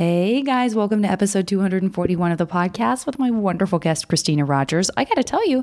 Hey guys, welcome to episode 241 of the podcast with my wonderful guest, Kristina Rodgers. I got to tell you,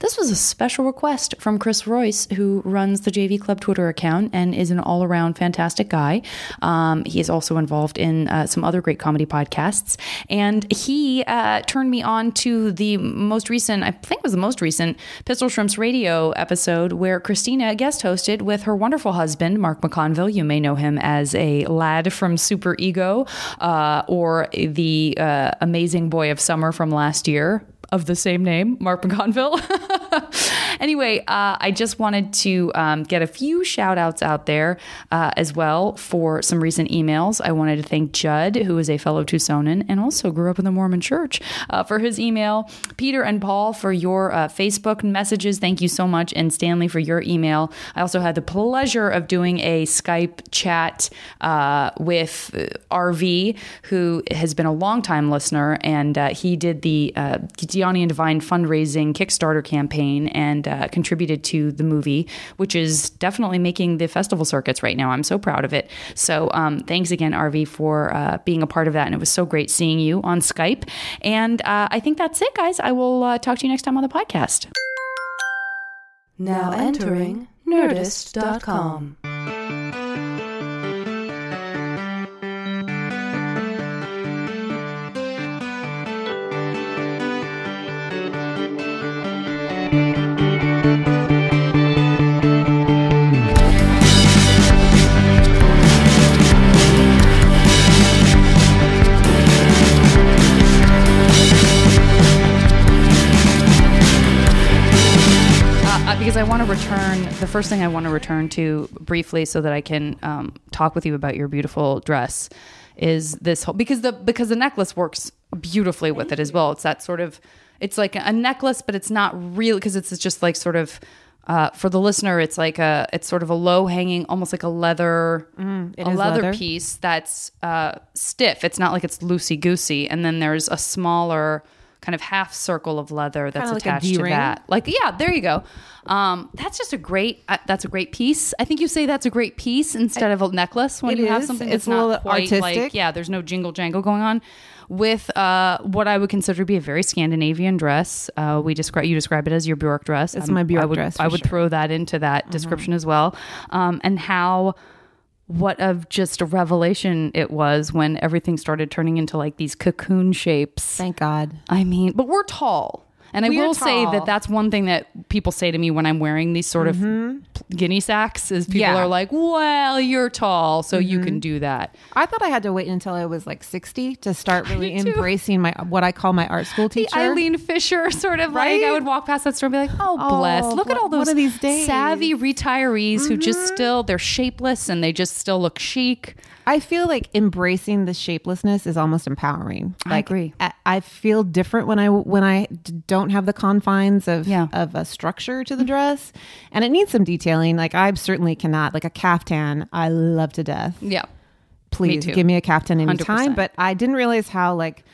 this was a special request from Chris Royce, who runs the JV Club Twitter account and is an all around fantastic guy. Um, he is also involved in uh, some other great comedy podcasts. And he uh, turned me on to the most recent, I think it was the most recent, Pistol Shrimps radio episode where Christina guest hosted with her wonderful husband, Mark McConville. You may know him as a lad from Super Ego uh, or the uh, amazing boy of summer from last year of the same name, Mark McConville. anyway, uh, I just wanted to um, get a few shout outs out there uh, as well for some recent emails. I wanted to thank Judd, who is a fellow Tucsonan and also grew up in the Mormon church, uh, for his email. Peter and Paul for your uh, Facebook messages. Thank you so much. And Stanley for your email. I also had the pleasure of doing a Skype chat uh, with uh, RV, who has been a longtime listener, and he did the Gianni and Divine fundraising Kickstarter campaign and uh, contributed to the movie, which is definitely making the festival circuits right now. I'm so proud of it. So um, thanks again, RV, for uh, being a part of that. And it was so great seeing you on Skype. And uh, I think that's it, guys. I will uh, talk to you next time on the podcast. Now entering Nerdist.com. want to return the first thing I want to return to briefly so that I can um, talk with you about your beautiful dress is this whole because the because the necklace works beautifully with it as well. It's that sort of it's like a necklace, but it's not real because it's just like sort of uh, for the listener, it's like a it's sort of a low hanging, almost like a leather Mm, a leather, leather. piece that's uh, stiff. It's not like it's loosey goosey, and then there's a smaller kind of half circle of leather that's like attached to that. Like yeah, there you go. Um, that's just a great. Uh, that's a great piece. I think you say that's a great piece instead of a necklace when you have something It's that's a not little quite like yeah. There's no jingle jangle going on. With uh, what I would consider to be a very Scandinavian dress, uh, we describe you describe it as your Bjork dress. It's Um, my Bjork I would, dress, I would sure. Mm-hmm. throw that into that description as well, um, and how what of just a revelation it was when everything started turning into like these cocoon shapes. Thank God. I mean, but we're tall. And I We will say that that's one thing that people say to me when I'm wearing these sort of guinea sacks is people Mm-hmm. Yeah. are like, "Well, you're tall, so you Mm-hmm. can do that." I thought I had to wait until I was like 60 to start really embracing my what I call my art school The teacher. Eileen Fisher sort of like Right? I would walk past that store and be like, "Oh, Oh, bless! Look at all those these days. Mm-hmm. savvy retirees who just still they're shapeless and they just still look chic." I feel like embracing the shapelessness is almost empowering. I agree. I, I feel different when I when I d- don't have the confines of Yeah. of a structure to the dress, and it needs some detailing. Like I certainly cannot like a caftan. I love to death. Yeah. Please too. give me a caftan anytime. 100%. But I didn't realize how like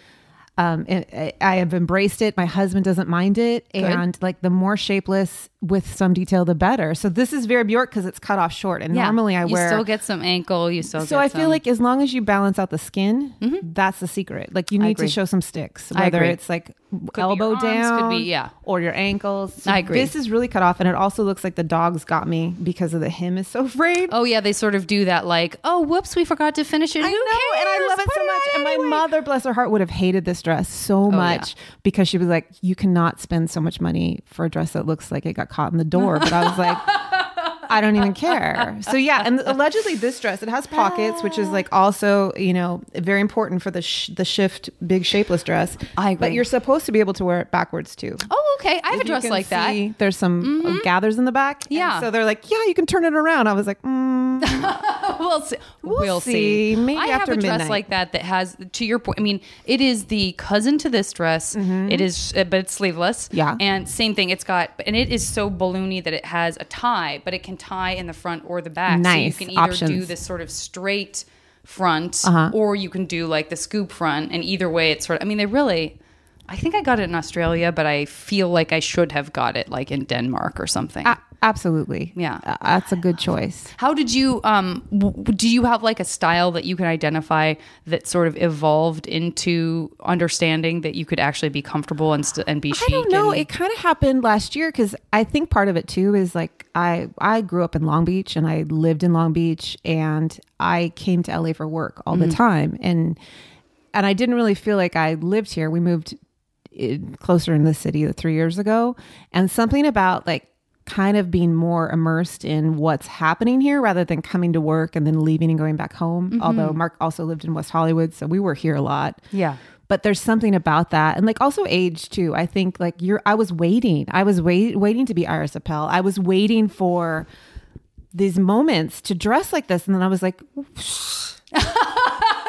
um it, I- I have embraced it. My husband doesn't mind it, and like the more shapeless with some detail, the better. So this is very Bjork because it's cut off short, and Yeah. normally I you wear. You still get some ankle, you still so I feel some- like as long as you balance out the skin, mm-hmm. that's the secret. Like you need to show some sticks, whether it's like be elbow arms, down, could be- yeah. or your ankles. So I agree. This is really cut off, and it also looks like the dogs got me because of the hem is so frayed. Oh yeah, they sort of do that like, "Oh, whoops, we forgot to finish it." I Who know, and I cares? love it Put so much. on And my anyway." Oh, mother, bless her heart, would have hated this dress so oh, much because she was like, "You cannot spend so much money for a dress that looks like it got caught in the door." But I was like. I don't even care. So yeah, and allegedly this dress it has pockets, which is like also you know very important for the sh- the shift big shapeless dress. I agree. But you're supposed to be able to wear it backwards too. Oh, okay. I have a If you dress can like that. There's some uh, gathers in the back. And Yeah. so they're like, yeah, you can turn it around. I was like, mm, we'll see. We'll, We'll see. see. Maybe I have a dress like that that has, to your point. I mean, it is the cousin to this dress. It is, uh, but it's sleeveless. Mm-hmm. Yeah. and same thing. It's got, and it is so balloony that it has a tie, but it can tie in the front or the back. Nice. So you can either do this sort of straight front, Uh-huh. or you can do like the scoop front. And either way, it's sort of. I mean, they really. I think I got it in Australia, but I feel like I should have got it like in Denmark or something. A- absolutely. Yeah. Uh, that's a good choice. How did you um w- do you have like a style that you can identify that sort of evolved into understanding that you could actually be comfortable and st- and be chic I don't know. and- It kind of happened last year because I think part of it too is like I I grew up in Long Beach and I lived in Long Beach and I came to LA for work all the time and and I didn't really feel like I lived here. We moved in, closer in the city three years ago, and something about like kind of being more immersed in what's happening here rather than coming to work and then leaving and going back home. Mm-hmm. Although Mark also lived in West Hollywood, so we were here a lot. Yeah. but there's something about that and like also age too. I think like you're i was waiting. I was wait, waiting to be iris apfel. I was waiting for these moments to dress like this and then i was like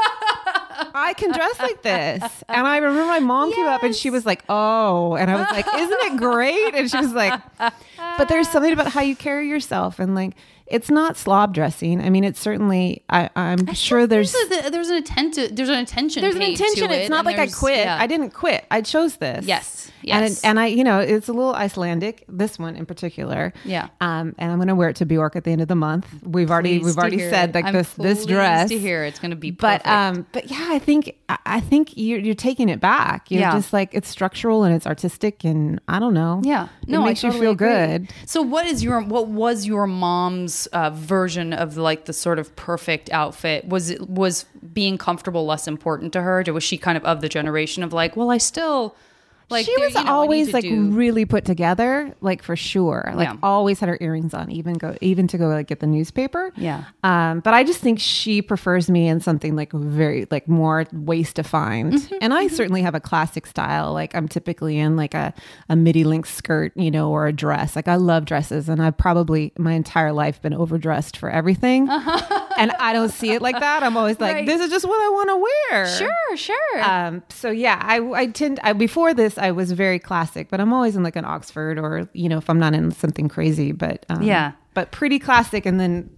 I can dress like this. And I remember my mom came up and she was like, Oh, and I was like, Isn't it great? And she was like, But there's something about how you carry yourself and like it's not slob dressing. I mean, it's certainly I, I'm sure there's there's, a, there's an attention there's an attention there's an to intention. it, It's not like I quit. yeah. I didn't quit. I chose this. Yes. And Yes. it, and I, you know, it's a little Icelandic. This one in particular. Yeah. Um, and I'm going to wear it to Bjork at the end of the month. We've already we've already said it. like I'm this this dress. to hear it's going to be But um, but yeah, I think I- think you're you're taking it back. You're Yeah. just like it's structural and it's artistic and I don't know. Yeah, No, it makes I you feel agree. good. So, what is your what was your mom's uh, version of like the sort of perfect outfit? Was was being comfortable less important to her? Was she kind of of the generation of like, well, I still like she was you know, always like do- really put together, like for sure. Like Yeah. always had her earrings on, even go even to go like get the newspaper. Yeah. Um, but I just think she prefers me in something like very like more waist defined. Mm-hmm, and I certainly have a classic style. Like I'm typically in like a, a midi length skirt, you know, or a dress. Like I love dresses and I've probably my entire life been overdressed for everything. and I don't see it like that. I'm always like, Right. this is just what I want to wear. Sure, sure. Um, so yeah, I, I tend, I, before this, I was very classic, but I'm always in like an Oxford or, you know, if I'm not in something crazy, but, um, Yeah. but pretty classic. And then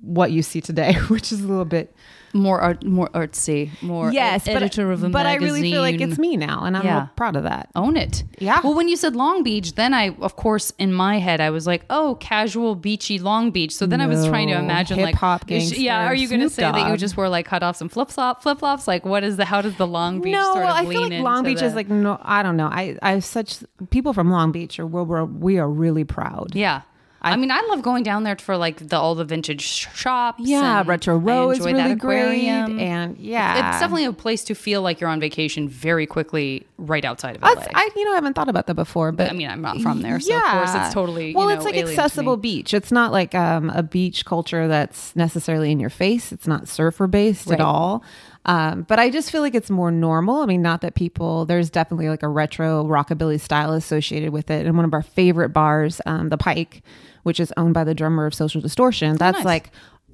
what you see today, which is a little bit, more art, more artsy, more yes, ed- but, editor of a but I really feel like it's me now. And I'm Yeah. proud of that. Own it. Yeah. Well, when you said Long Beach, then I, of course, in my head, I was like, oh, casual, beachy Long Beach. So then I was trying to imagine, Hip-hop like, yeah, are you going to say that you just wear like cut off some flip flop flip flops? Like, what is the, how does the Long Beach no, sort well, I feel like Long Beach the- is like no, I don't know. I I have such people from Long Beach are we're, we are really proud. yeah. I, mean, I love going down there for like the all the vintage shops. Yeah, Retro I Row is really that aquarium. great, and yeah, it's definitely a place to feel like you're on vacation very quickly, right outside of That's- LA. I you know I haven't thought about that before, but I mean, I'm not from there, so of course it's totally, you well. know, it's like accessible beach. It's not like um, a beach culture that's necessarily in your face. It's not surfer based Right. at all. Um, but I just feel like it's more normal. I mean, not that people. There's definitely like a retro rockabilly style associated with it. And one of our favorite bars, um, the Pike, which is owned by the drummer of Social Distortion, oh, that's nice. like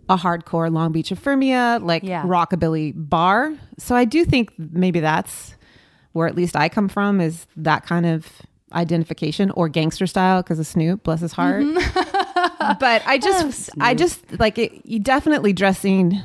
a hardcore Long Beach Ephemia, like Yeah. rockabilly bar. So I do think maybe that's where at least I come from is that kind of identification or gangster style because of Snoop, bless his heart. Mm-hmm. but I oh, just, I just like it. You definitely dressing.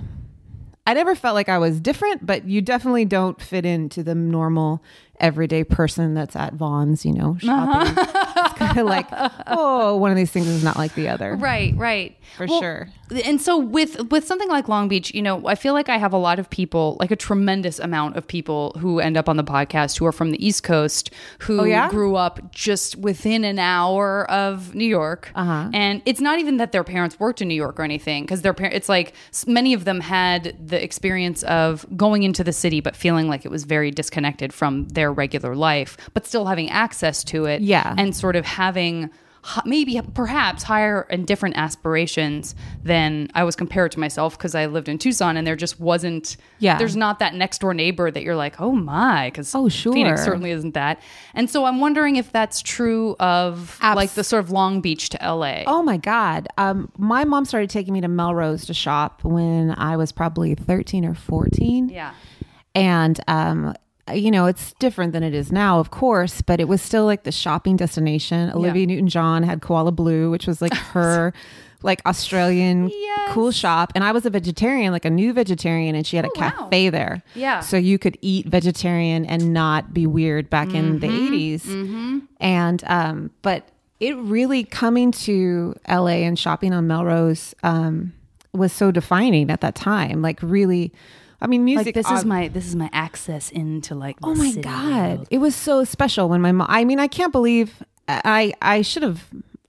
I never felt like I was different, but you definitely don't fit into the normal everyday person that's at Vons, you know, uh-huh. shopping. it's kind of like, oh, one of these things is not like the other. Right, right. For Well, sure. And so with with something like Long Beach, you know, I feel like I have a lot of people, like a tremendous amount of people who end up on the podcast who are from the East Coast who Oh, yeah? grew up just within an hour of New York. Uh-huh. And it's not even that their parents worked in New York or anything because their parents it's like many of them had the experience of going into the city but feeling like it was very disconnected from their regular life, but still having access to it Yeah. and sort of having maybe perhaps higher and different aspirations than I was compared to myself because I lived in Tucson and there just wasn't Yeah. there's not that next door neighbor that you're like oh my because Oh, sure. Phoenix certainly isn't that and so I'm wondering if that's true of Abs- like the sort of Long Beach to LA Oh my God. Um, my mom started taking me to Melrose to shop when I was probably 13 or 14. yeah And, um, you know, it's different than it is now, of course, but it was still like the shopping destination. Olivia Newton John had Koala Blue, which was like her like Australian Yes. cool shop, and I was a vegetarian, like a new vegetarian, and she had a Oh, wow. cafe there. Yeah. so you could eat vegetarian and not be weird back in the Mm-hmm. 80s and um, but it really coming to LA and shopping on Melrose um, was so defining at that time. Like really, I mean, music. like this is my this is my access into like the Oh my god, world. it was so special when my mom. I mean, I can't believe I I should have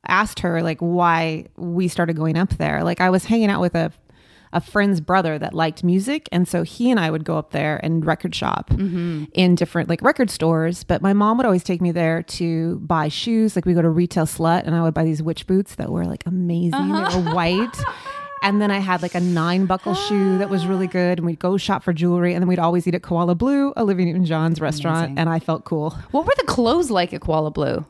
asked her like why we started going up there. Like I was hanging out with a a friend's brother that liked music, and so he and I would go up there and record shop Mm-hmm. in different like record stores. But my mom would always take me there to buy shoes. Like we go to retail slut, and I would buy these witch boots that were like amazing. Uh-huh. They were white. And then I had like a nine buckle shoe that was really good. And we'd go shop for jewelry. And then we'd always eat at Koala Blue, Olivia Newton John's restaurant. Amazing. And I felt cool. What were the clothes like at Koala Blue?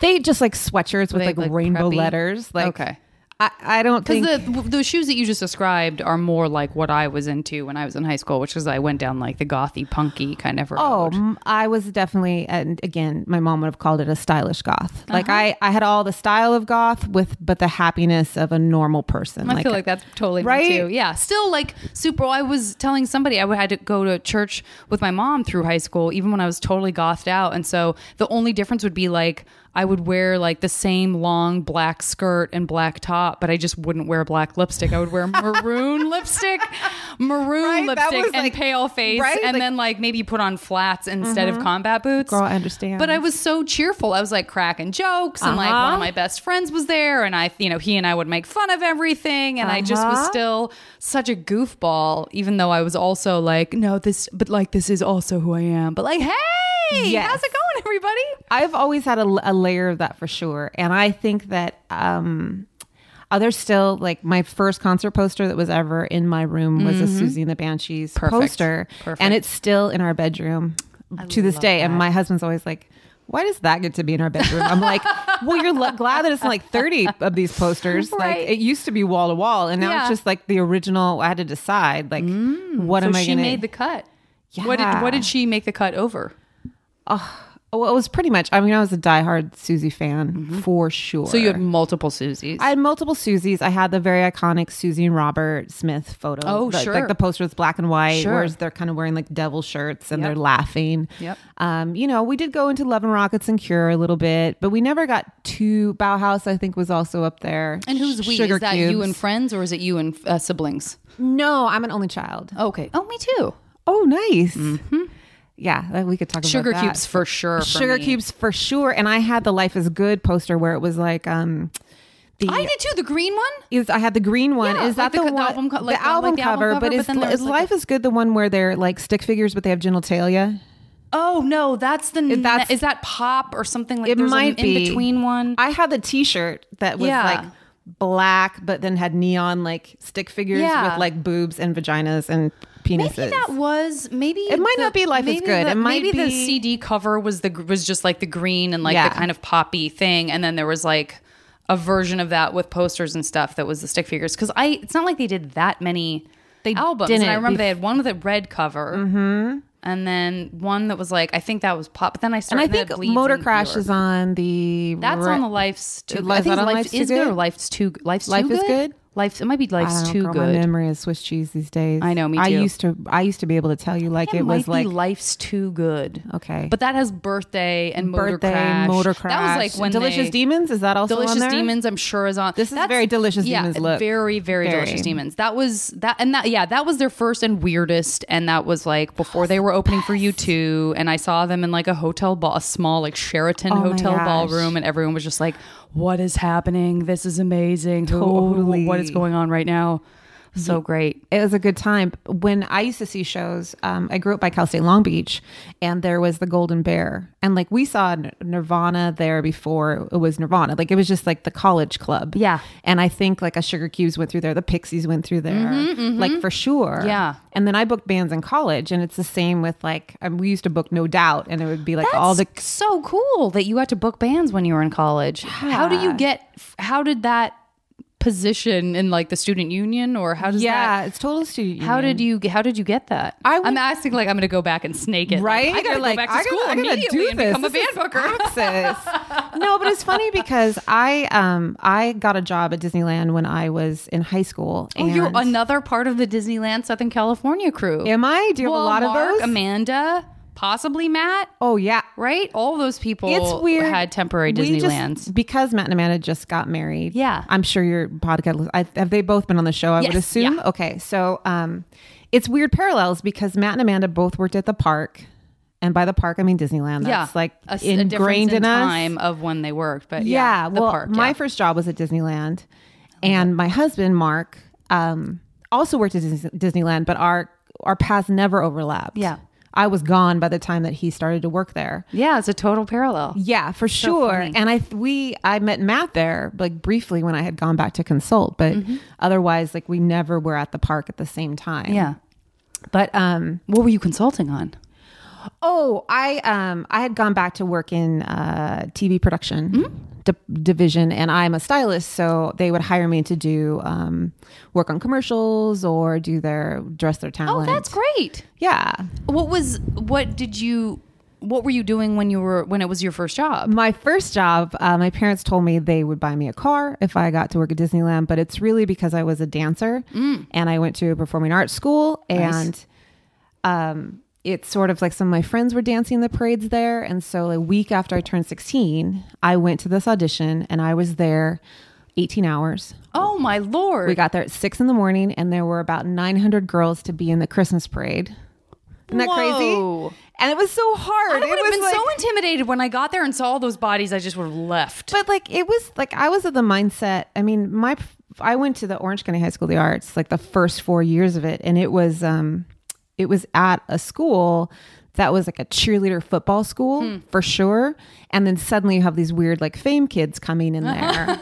They just like sweatshirts with like, like, rainbow preppy? letters. Like, Okay. I, I don't think. Because the the shoes that you just described are more like what I was into when I was in high school, which is I went down like the gothy, punky kind of road. Oh, I was definitely, and again, my mom would have called it a stylish goth. Like Uh-huh. I, I had all the style of goth with, but the happiness of a normal person. I feel like that's totally Right? too. Yeah, still like super. I was telling somebody I would- had to go to church with my mom through high school, even when I was totally gothed out. And so the only difference would be like I would wear like the same long black skirt and black top, but I just wouldn't wear black lipstick. I would wear maroon lipstick, maroon Right, lipstick, and like- pale face, right? and Like- Mm-hmm. then like maybe put on flats instead of combat boots. Girl, I understand. But I was so cheerful. I was like cracking jokes, and like one Uh-huh. of my best friends was there, and I, you know, he and I would make fun of everything, and I just was Uh-huh. still such a goofball, even though I was also like, no, this, but like this is also who I am. But like, hey, Yes. how's it going, everybody? I've always had a, a layer of that for sure. And I think that um there's still like my first concert poster that was ever in my room was a Siouxsie and the Banshees Mm-hmm. Perfect. poster. Perfect. And it's still in our bedroom to this day. And my husband's always like, why does that get to be in our bedroom? I'm like, well, you're glad that it's like 30 of these posters. Like it used to be wall to wall, and now Yeah. it's just like the original. I had to decide, like, what so am I she to? made the cut. Yeah. What did what did she make the cut over? Well, it was pretty much. I mean, I was a diehard Siouxsie fan for sure. Mm-hmm. So you had multiple Siouxsies. I had multiple Siouxsies. I had the very iconic Siouxsie and Robert Smith photo. Oh, The- sure. Like the poster was black and white, Sure. whereas they're kind of wearing like devil shirts and Yep. they're laughing. Yep. Um, you know, we did go into Love and Rockets and Cure a little bit, but we never got to Bauhaus. I think was also up there. and who's we? Sugar is that you and friends, or is it you and uh, siblings? No, I'm an only child. Okay. Oh, me too. Oh, nice. Yeah, we could talk Sugar about that. Sugar Cubes for sure. for Sugar me. cubes for sure. And I had the Life is Good poster where it was like um the I did too. The green one. is I had the green one. Yeah, is that like the the, one? album co- like the like album the album cover, cover, but but is, then is Life is Good the one where they're like stick figures, but they have genitalia? Oh no, that's the. Is that's- is that pop or something like? It there's might an be in between one. I had the T-shirt that was Yeah. like black, but then had neon like stick figures Yeah. with like boobs and vaginas and penises. Maybe that was maybe It might not be Life is Good. The, It might maybe the CD cover was the was just like the green and like Yeah. the kind of poppy thing, and then there was like a version of that with posters and stuff that was the stick figures. Because I, it's not like they did that many They albums. didn't And I remember bef- they had one with a red cover. Mm-hmm. And then one that was like I think that was pop, but then I started. and. I think Motor Crash is on the. That's re- on the Life's Too. Is I think that on Life Life's Too is good? or Life's Too Life's Life too is good. Good? Life it might be Life's Too girl, Good. My memory is Swiss cheese these days. I know, me too. I used to. I used to be able to tell you like it, it, might was like Life's Too Good. Okay. but that has birthday and motor birthday crash. motor crash. That was like when Delicious they, Demons. Is that also Delicious? Demons, I'm sure is on. This is very Delicious yeah, Demons look. Very, very, Very. Delicious Demons. That was that, and that, yeah, that was their first and weirdest, and that was like before they were opening for U2, and I saw them in like a hotel ball, a small like Sheraton Oh hotel ballroom, and everyone was just like, "What is happening? This is amazing. Totally. what is going on right now?" So great. it was a good time. When I used to see shows, um, I grew up by Cal State Long Beach, and there was the Golden Bear, and like we saw Nirvana there before it was Nirvana. Like it was just like the college club. Yeah. and I think like a Sugar Cubes went through there, the Pixies went through there, like for sure. Mm-hmm, Yeah. and then I booked bands in college, and it's the same with like um, we used to book No Doubt, and it would be like all the so cool that you got to book bands when you were in college. How do you get? How did that? Position in like the student union or how does yeah, that it's total student. how did you how did you get that? I I'm asking like I'm going to go back and snake it. Like, right? I got to You're go like, back to I school gotta, I gotta immediately do and this. become a This band booker. no, but it's funny because I um I got a job at Disneyland when I was in high school. Oh, you're another part of the Disneyland Southern California crew. Am I? Do you have a lot Mark, of those? Amanda, possibly Matt, oh yeah. right? All those people It's weird. had temporary We just- Disneylands. because Matt and Amanda just got married. Yeah. I'm sure your podcast. I, have they both been on the show? I would assume. yeah. Okay, so um, it's weird parallels because Matt and Amanda both worked at the park, and by the park I mean Disneyland. That's yeah, like a, s- a ingrained in, in, us. time of when they worked. But Yeah. yeah, the well, park, my yeah. first job was at Disneyland, and my husband Mark um, also worked at Disneyland, but our our paths never overlapped. Yeah. I was gone by the time that he started to work there. yeah, it's a total parallel. Yeah, for sure. funny. And I we I met Matt there like briefly when I had gone back to consult, but otherwise like we never were at the park at the same time. Yeah. But um What were you consulting on? oh, I um I had gone back to work in uh TV production Mm-hmm. Di- division and I'm a stylist, so they would hire me to do um work on commercials or do their dress their talent. Oh, that's great. Yeah. What was what did you what were you doing when you were when it was your first job? My first job, uh, my parents told me they would buy me a car if I got to work at Disneyland, but it's really because I was a dancer and I went to a performing arts school and um, it's sort of like some of my friends were dancing the parades there. And so a week after I turned 16, I went to this audition and I was there 18 hours. Oh my lord. We got there at six in the morning and there were about 900 girls to be in the Christmas parade. Isn't that Whoa. crazy? And it was so hard. I would have was been like, so intimidated when I got there and saw all those bodies. I just would have left. But like it was like I was of the mindset. I mean, my I went to the Orange County High School of the Arts like the first four years of it, and it was um it was at a school that was like a cheerleader football school hmm. for sure. And then suddenly you have these weird like fame kids coming in there,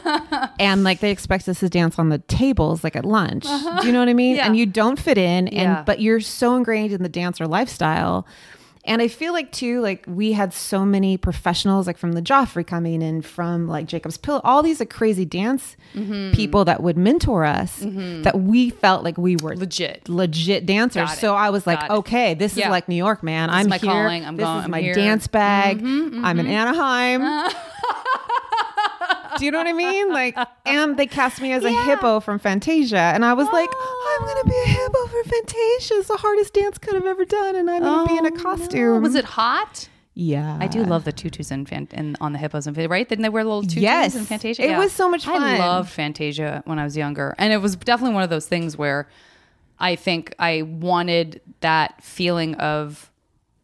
and like they expect us to dance on the tables like at lunch. Do you know what I mean? Yeah. And you don't fit in, and Yeah. but you're so ingrained in the dancer lifestyle. And I feel like too, like we had so many professionals, like from the Joffrey coming in, from like Jacob's Pill, all these like crazy dance Mm-hmm. people that would mentor us, that we felt like we were Legit. legit dancers. So I was like, Got it. okay, this Yeah. is like New York, man. is I'm my here. calling. I'm this going- is I'm my here. Mm-hmm, dance bag. I'm in Anaheim. Do you know what I mean? Like, and they cast me as a hippo from Fantasia, and I was like, oh. I'm gonna be a hippo for Fantasia. It's the hardest dance cut I've ever done, and I'm gonna be in a oh, costume. Oh, Was it hot? Yeah, I do love the tutus and, fan- and on the hippos and right. Didn't they wear little tutus Yes. in Fantasia? It was so much fun. I loved Fantasia when I was younger, and it was definitely one of those things where I think I wanted that feeling of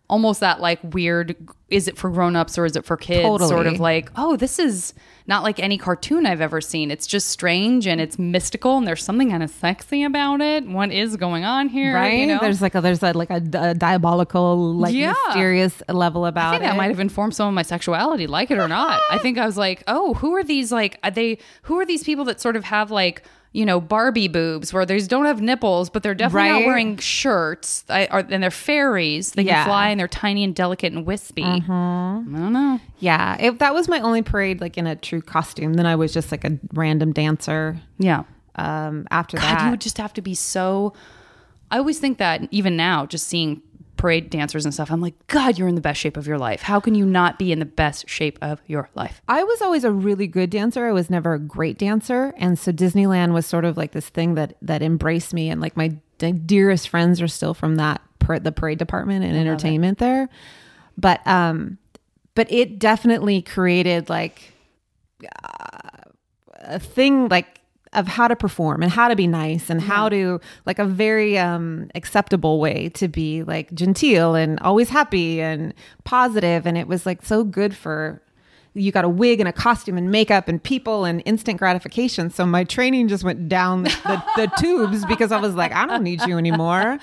almost that like weird. Is it for grown-ups or is it for kids? Sort of like, oh, this is not like any cartoon I've ever seen. It's just strange and it's mystical, and there's something kind of sexy about it. What is going on here? right. You know? There's like a there's a, like a, a diabolical, like Yeah. mysterious level about I think it. that might have informed some of my sexuality, like it or not. I think I was like, oh, who are these? Like, are they who are these people that sort of have like you know Barbie boobs where they don't have nipples, but they're definitely not wearing shirts, I, or, and they're fairies. They Yeah. can fly and they're tiny and delicate and wispy. I don't know. yeah. If that was my only parade, like in a true costume, then I was just like a random dancer. Yeah. Um, after God, that, you would just have to be so. I always think that even now, just seeing parade dancers and stuff, I'm like, God, you're in the best shape of your life. How can you not be in the best shape of your life? I was always a really good dancer. I was never a great dancer, and so Disneyland was sort of like this thing that that embraced me. And like my d- dearest friends are still from that par- the parade department and entertainment there. But um, but it definitely created like uh, a thing like of how to perform and how to be nice and how to like a very um acceptable way to be like genteel and always happy and positive. And it was like so good for you got a wig and a costume and makeup and people and instant gratification so my training just went down the, the, the tubes because i was like i don't need you anymore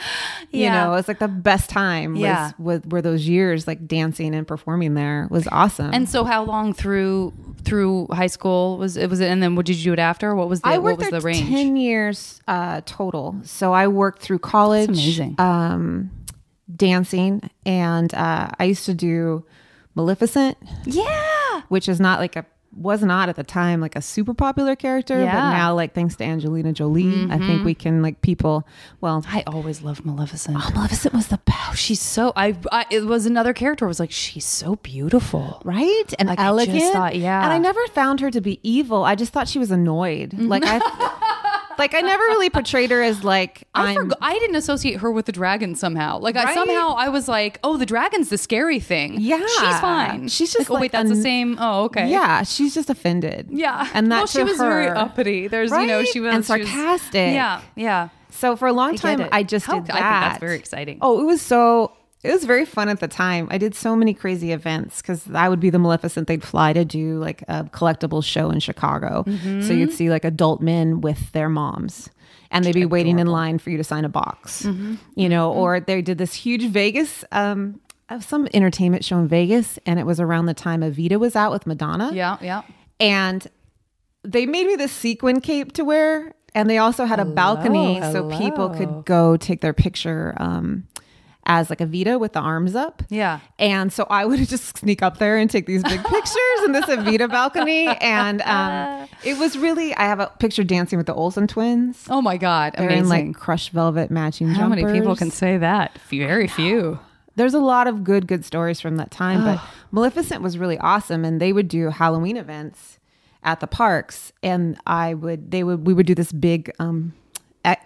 you Yeah. know it's like the best time was, Yeah. was were those years like dancing and performing there was awesome And so, how long through through high school was it? Was it? And then, what did you do it after? What was the I what worked was there the range? ten years uh, total. So I worked through college, amazing. um, dancing, and uh, I used to do Maleficent, yeah, which is not like a was not at the time like a super popular character, but now like thanks to Angelina Jolie, I think mm-hmm. we can like people. Well, I always loved Maleficent. Oh, Maleficent was the best, she's so I, I it was another character I was like she's so beautiful. right? And Like, I just elegant. thought- yeah. And I never found her to be evil. I just thought she was annoyed. Mm-hmm. Like I, like I never really portrayed her as like I I'm. forgot, I didn't associate her with the dragon somehow. Like I Right? somehow I was like, oh, the dragon's the scary thing. Yeah. she's fine. She's just like, oh wait, like that's the same. Oh, okay. Yeah, she's just offended. yeah. and that well, she to was very her- uppity. There's you know Right? she was And she was- sarcastic. yeah, yeah. So for a long get time, it. I just How- did I that. think that's very exciting. Oh, it was so. It was very fun at the time. I did so many crazy events because I would be the Maleficent. They'd fly to do like a collectible show in Chicago. Mm-hmm. So you'd see like adult men with their moms, and they'd be waiting in line for you to sign a box. Mm-hmm. You know, or they did this huge Vegas. Um, of some entertainment show in Vegas, and it was around the time Evita was out with Madonna Yeah, yeah. and they made me this sequin cape to wear and they also had a balcony so people could go take their picture um as like a Vita with the arms up. Yeah. And so I would just sneak up there and take these big pictures in this Evita balcony. And um, it was really, I have a picture dancing with the Olsen twins. Oh my god, They're amazing. in like crushed velvet matching How many people can say that? Very few. There's a lot of good, good stories from that time, but Maleficent was really awesome, and they would do Halloween events at the parks, and I would, they would, we would do this big um,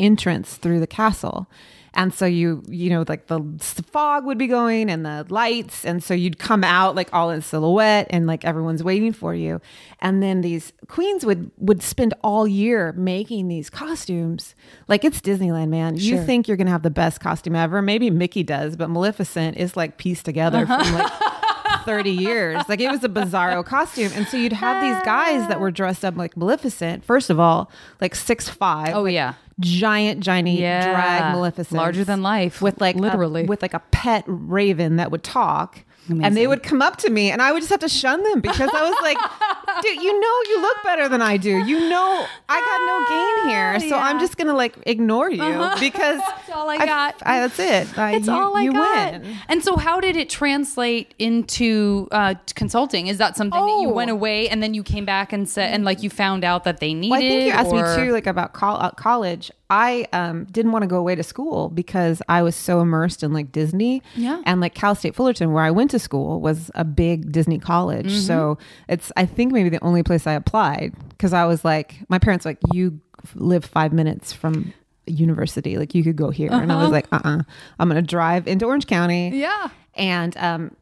entrance through the castle, and so you, you know, like the fog would be going and the lights, and so you'd come out like all in silhouette, and like everyone's waiting for you, and then these queens would would spend all year making these costumes, like it's Disneyland, man. You think you're gonna have the best costume ever? Maybe Mickey does, but Maleficent is like pieced together uh-huh. from like 30 years. Like it was a bizarro costume. And so you'd have these guys that were dressed up like Maleficent, first of all, like six five. Oh like yeah. Giant, giant Yeah. drag Maleficent. Larger than life. With like a- Literally. with like a pet raven that would talk. And they would come up to me and I would just have to shun them because I was like, dude, you know you look better than I do. You know I got no gain here. So I'm Uh-huh. just gonna like ignore you because That's all I got. I, that's it. I, It's you, all I you got. win. And so, how did it translate into uh, consulting? Is that something that you Oh. went away and then you came back and said, and like you found out that they needed? Well, I think you asked or- me too, like about col- uh, college. I um, didn't want to go away to school because I was so immersed in like Disney. Yeah. And like Cal State Fullerton, where I went to school, was a big Disney college. Mm-hmm. So it's, I think, maybe the only place I applied because I was like, my parents like, you live five minutes from university. Like you could go here. And I was like, uh uh-uh. uh, i am going to drive into Orange County Yeah. and um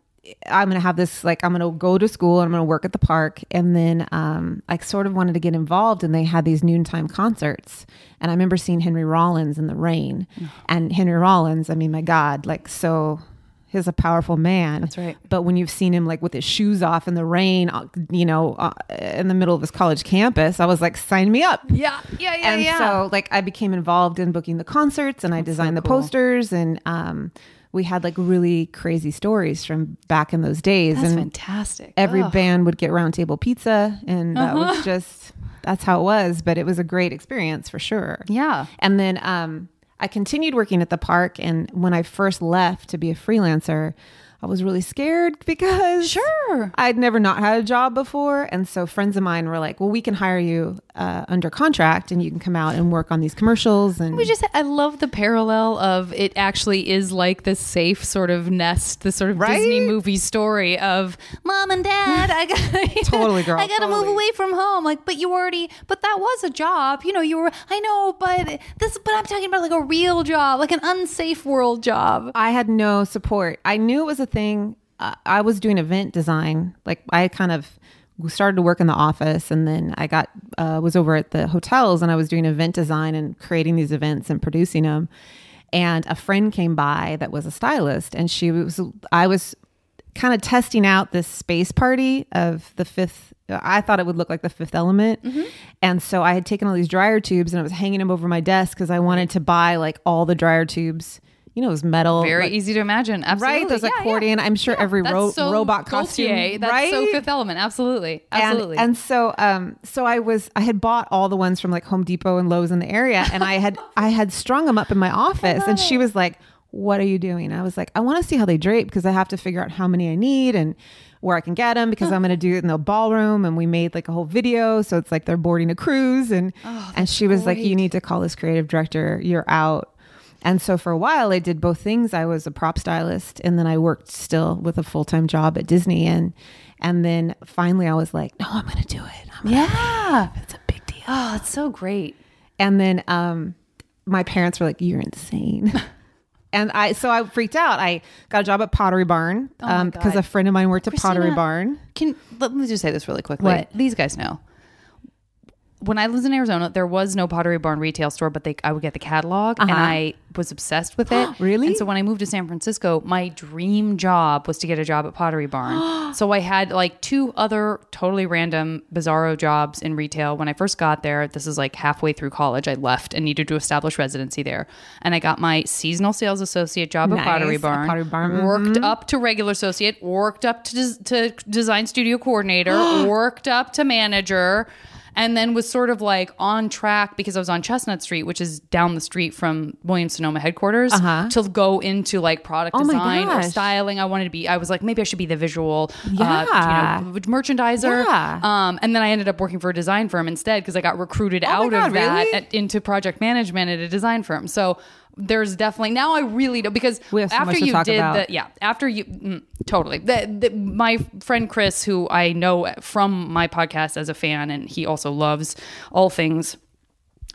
I'm gonna have this like I'm gonna go to school and I'm gonna work at the park and then um I sort of wanted to get involved and they had these noontime concerts and I remember seeing Henry Rollins in the rain and Henry Rollins I mean my God like so he's a powerful man That's right. but when you've seen him like with his shoes off in the rain uh, you know uh, in the middle of his college campus I was like sign me up Yeah. Yeah. Yeah. and yeah. so like I became involved in booking the concerts and I designed the cool. posters and um we had like really crazy stories from back in those days that's and fantastic. every Ugh. band would get round table pizza and that Uh-huh. was just that's how it was but it was a great experience for sure Yeah. and then um I continued working at the park and when I first left to be a freelancer I was really scared because Sure. I'd never not had a job before. And so friends of mine were like, well, we can hire you uh, under contract and you can come out and work on these commercials. And We just, I love the parallel of it actually is like this safe sort of nest, the sort of Right? Disney movie story of mom and dad. I got Totally, girl, I got to move away from home. Like, but you already, but that was a job. You know, you were. I know, but this, but I'm talking about like a real job, like an unsafe world job. I had no support. I knew it was a thing. Uh, I was doing event design. Like I kind of started to work in the office and then I got uh, was over at the hotels and I was doing event design and creating these events and producing them. And a friend came by that was a stylist and she was I was kind of testing out this space party of the fifth I thought it would look like the fifth element. And so I had taken all these dryer tubes and I was hanging them over my desk because I wanted to buy like all the dryer tubes, you know, those metal Very like- easy to imagine. Absolutely. Right, those Yeah, yeah. accordion. I'm sure every ro- so robot Gaultier. costume, That's right? so Fifth Element. Absolutely. and, Absolutely. and so um so I was I had bought all the ones from like Home Depot and Lowe's in the area and I had I had strung them up in my office and she was like what are you doing? I was like, I want to see how they drape because I have to figure out how many I need and where I can get them because I'm going to do it in the ballroom. And we made like a whole video. So it's like they're boarding a cruise. And, and she was like, you need to call this creative director. You're out. And so for a while, I did both things. I was a prop stylist, and then I worked still with a full time job at Disney. And and then finally, I was like, no, I'm going to do it. I'm gonna- Yeah. it's a big deal. Oh, it's so great. And then um, my parents were like, "You're insane." and I so I freaked out. I got a job at Pottery Barn Oh um, because a friend of mine worked at Pottery Barn. Can let me just say this really quickly. What? These guys know. When I lived in Arizona, there was no Pottery Barn retail store, but they I would get the catalog, and Uh-huh. I was obsessed with it. Really? And so when I moved to San Francisco, my dream job was to get a job at Pottery Barn. so I had like two other totally random, bizarro jobs in retail. When I first got there, this is like halfway through college, I left and needed to establish residency there, and I got my seasonal sales associate job Nice, at Pottery at Barn. Pottery Barn, mm-hmm. Worked up to regular associate, worked up to, des- to design studio coordinator, worked up to manager, and then was sort of like on track because I was on Chestnut Street, which is down the street from Williams Sonoma headquarters, Uh-huh. to go into like product Oh design or styling. I wanted to be, I was like, maybe I should be the visual Yeah. uh, you know, merchandiser. Yeah. Um, and then I ended up working for a design firm instead because I got recruited Oh out God, of that really? at, into project management at a design firm. So there's definitely now I really don't because so after you did about. the yeah after you mm, totally the, the, my friend Chris who I know from my podcast as a fan and he also loves all things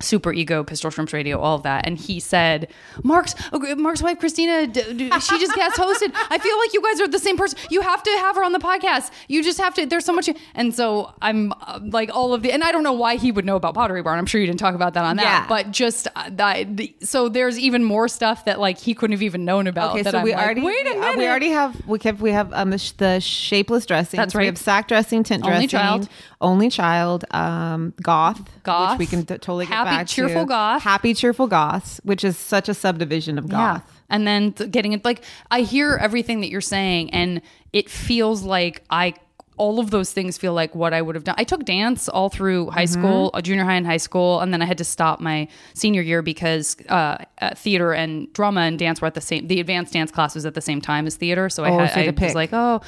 super ego pistol shrimps radio all of that. And he said mark's mark's wife kristina d- d- she just guest hosted. I feel like you guys are the same person. You have to have her on the podcast. You just have to there's so much and so i'm uh, like all of the and i don't know why he would know about pottery barn. I'm sure you didn't talk about that on that. Yeah. but just uh, that the, so there's even more stuff that like he couldn't have even known about Okay, that so I'm we like, already wait a we, uh, minute. we already have we kept we have um the, sh- the shapeless dressing. That's right. We have sack dressing, tint Only dressing, child. Only child, um, goth, Goth. which we can t- totally get Happy, back cheerful to. goth. happy cheerful goths, which is such a subdivision of goth. And then th- getting it like I hear everything that you're saying and it feels like I all of those things feel like what I would have done. I took dance all through high Mm-hmm. school, uh, junior high and high school, and then I had to stop my senior year because uh, uh, theater and drama and dance were at the same. The advanced dance class was at the same time as theater, so I Oh, had so I was like, oh,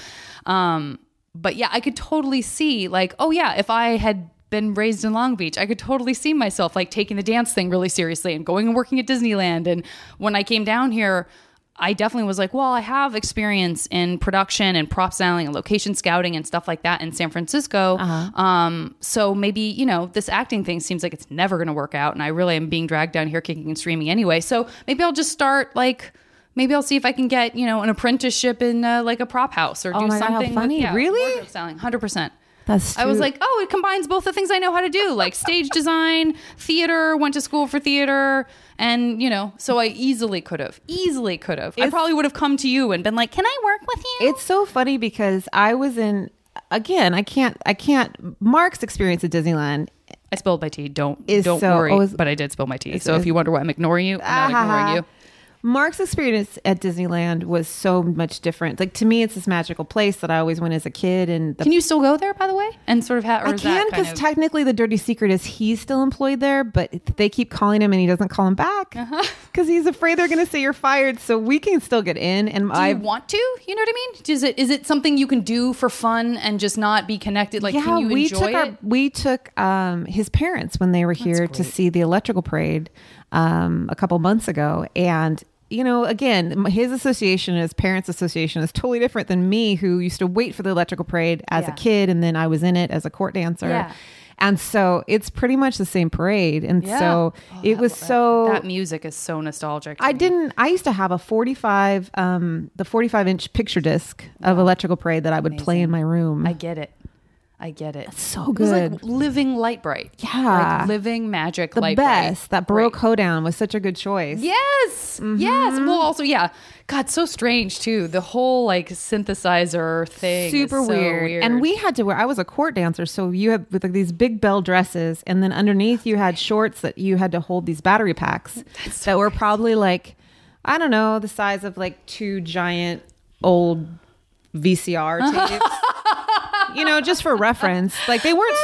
um, but yeah, I could totally see like, oh yeah, if I had been raised in Long Beach, I could totally see myself like taking the dance thing really seriously and going and working at Disneyland. And when I came down here, I definitely was like, well, I have experience in production and prop styling and location scouting and stuff like that in San Francisco. Um, so maybe, you know, this acting thing seems like it's never going to work out. And I really am being dragged down here kicking and screaming anyway. So maybe I'll just start like, maybe I'll see if I can get, you know, an apprenticeship in uh, like a prop house or do Oh my God, how something. funny. With, yeah, Really? wardrobe styling, 100%. That's I was like, oh, it combines both the things I know how to do, like stage design, theater, went to school for theater. And, you know, so I easily could have, easily could have. I probably would have come to you and been like, can I work with you? It's so funny because I was in again. I can't. I can't. Mark's experience at Disneyland. I spilled my tea. Don't Is don't so- worry. oh, is- but I did spill my tea. So if you wonder why I'm ignoring you, I'm not ignoring you. Mark's experience at Disneyland was so much different. Like to me, it's this magical place that I always went as a kid, and the Can you still go there, by the way, and sort of? Or I can because of- technically the dirty secret is he's still employed there, but they keep calling him and he doesn't call him back Uh-huh. because he's afraid they're going to say you're fired. So we can still get in. And do I you want to? You know what I mean? Is it is it something you can do for fun and just not be connected? Like, yeah, can you we enjoy took it? our we took um, his parents when they were here to see the electrical parade um, a couple months ago, and you know, again, his association, his parents' association, is totally different than me, who used to wait for the electrical parade as Yeah. a kid, and then I was in it as a court dancer. Yeah. And so it's pretty much the same parade, and Yeah. so it was so. that music is so nostalgic. I me. didn't. I used to have a forty-five, um, the forty-five inch picture disc of electrical parade that I would play in my room. I get it. I get it. so It was good. like living light bright. Yeah. Like living magic the light best. bright. That Baroque Great. hoedown was such a good choice. Yes. Yes. Mm-hmm. Well, also, yeah. God, so strange too. The whole like synthesizer thing. Super so weird. And we had to wear. I was a court dancer, so you had with like these big bell dresses, and then underneath you had shorts that you had to hold these battery packs that were probably like, I don't know, the size of like two giant old VCR tapes. You know, just for reference. Like they weren't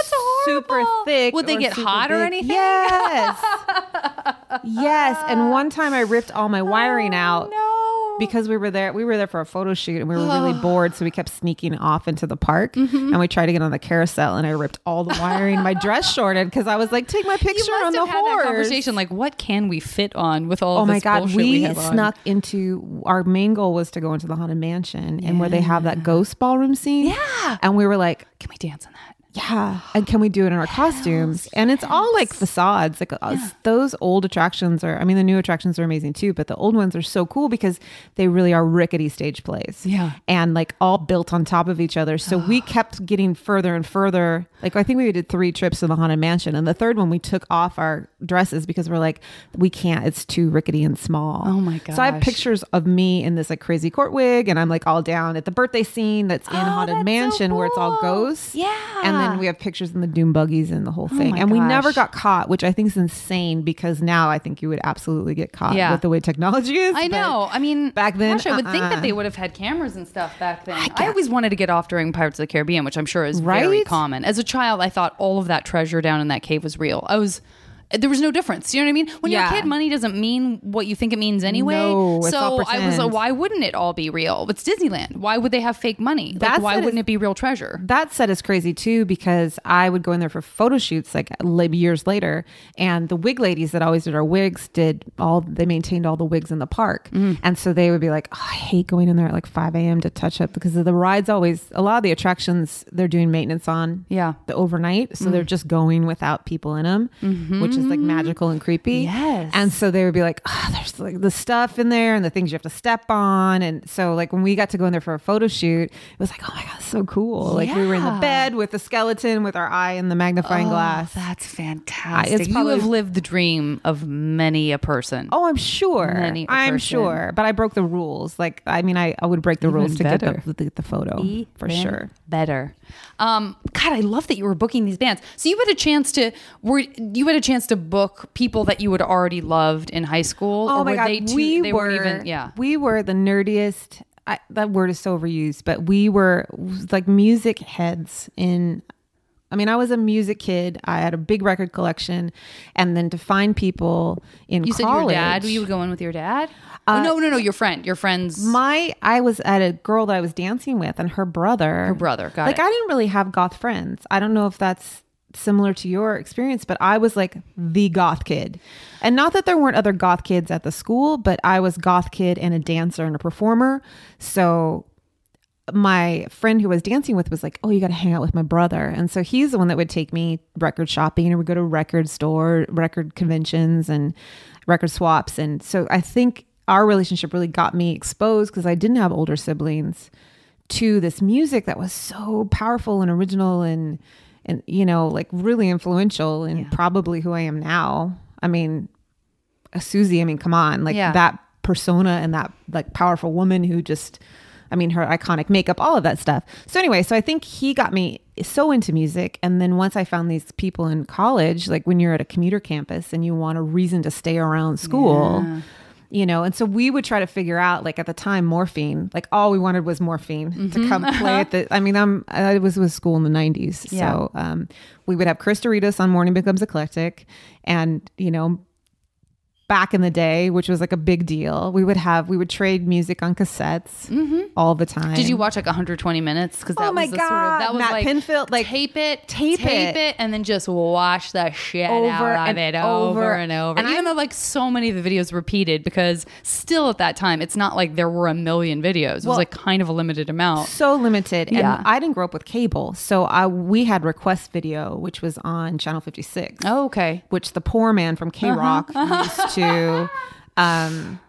super thick. Would they get hot or anything? Yes. yes. And one time I ripped all my wiring out. no. Because we were there. We were there for a photo shoot, and we were really bored, so we kept sneaking off into the park, Mm-hmm. and we tried to get on the carousel, and I ripped all the wiring. my dress shorted because I was like, "Take my picture on the horse." conversation. Like, what can we fit on with all? Oh my god, bullshit we, have on? snuck into our main goal was to go into the haunted mansion and where they have that ghost ballroom scene. Yeah. and we were like, Can we dance on that? Yeah, and can we do it in our costumes? And it's all like facades. Like uh, those old attractions are. I mean, the new attractions are amazing too, but the old ones are so cool because they really are rickety stage plays. Yeah. and like all built on top of each other. So we kept getting further and further. Like I think we did three trips to the haunted mansion, and the third one we took off our dresses because we're like, we can't. It's too rickety and small. Oh my God. So I have pictures of me in this like crazy court wig, and I'm like all down at the birthday scene that's in Oh, haunted that's so mansion where it's all ghosts. Yeah. and then we have pictures in the doom buggies and the whole oh thing. Oh and we never got caught, which I think is insane because now I think you would absolutely get caught Yeah. with the way technology is. I know. I mean, back then, gosh, I would think uh-uh. that they uh-uh. would have had cameras and stuff back then. I, always wanted to get off during Pirates of the Caribbean, which I'm sure is very common. As a child, I thought all of that treasure down in that cave was real. I was. There was no difference. You know what I mean? When you're a kid, money doesn't mean what you think it means anyway. No, so I was like, why wouldn't it all be real? It's Disneyland. Why would they have fake money? Like, why wouldn't is- it be real treasure? that set is crazy too because I would go in there for photo shoots like years later, and the wig ladies that always did our wigs did all they maintained all the wigs in the park, Mm. and so they would be like, oh, I hate going in there at like five a.m. to touch up because of the rides always a lot of the attractions they're doing maintenance on Yeah. the overnight, so they're just going without people in them, which is like mm-hmm. magical and creepy. Yes. and so they would be like, oh, there's like the stuff in there and the things you have to step on. And so, like, when we got to go in there for a photo shoot, it was like, oh my God, so cool. Like, we were in the Yeah. bed with the skeleton with our eye in the magnifying oh, glass. That's fantastic. probably- you have lived the dream of many a person. Oh, I'm sure. Many a I'm person. sure. But I broke the rules. Like, I mean, I, I would break the rules to get better. the, the, the photo for Even sure. Better. Um, God, I love that you were booking these bands. So you had a chance to were you had a chance to book people that you had already loved in high school. Oh or my were god, they too, we they were weren't even yeah. we were the nerdiest. I, that word is so overused, but we were like music heads in. I mean, I was a music kid. I had a big record collection, and then to find people in You said your dad. You would go in with your dad. Oh, uh, no, no, no. Your friend. Your friend's. my I was at a girl that I was dancing with, and her brother, her brother, got like it. I didn't really have goth friends. I don't know if that's similar to your experience, but I was like the goth kid, and not that there weren't other goth kids at the school, but I was goth kid and a dancer and a performer. So my friend who I was dancing with was like, "Oh, you got to hang out with my brother," and so he's the one that would take me record shopping, and we go to record store, record conventions, and record swaps. And so I think our relationship really got me exposed because I didn't have older siblings to this music that was so powerful and original and and you know like really influential and probably who I am now. I mean, Siouxsie. I mean, come on, like Yeah. that persona and that like powerful woman who just I mean, her iconic makeup, all of that stuff. So anyway, so I think he got me so into music. And then once I found these people in college, like when you're at a commuter campus and you want a reason to stay around school, you know, and so we would try to figure out, like at the time, morphine. Like all we wanted was morphine to come play at the. I mean, I'm I was with school in the '90s, Yeah. so um, we would have Chris Douridas on Morning Becomes Eclectic, and you know, back in the day, which was like a big deal, we would have we would trade music on cassettes all the time. Mm-hmm. Did you watch like 120 minutes? Because that Oh my was the sort of God, that was Matt like Pinfield, like, tape it, tape tape it. it, and then just watch the shit Over out of and it over. over and over. And Even though like so many of the videos repeated, because still at that time, it's not like there were a million videos. It was like kind of a limited amount. so limited and i didn't grow up with cable so i we had request video which was on channel 56 Oh, okay. which the poor man from k-rock used to um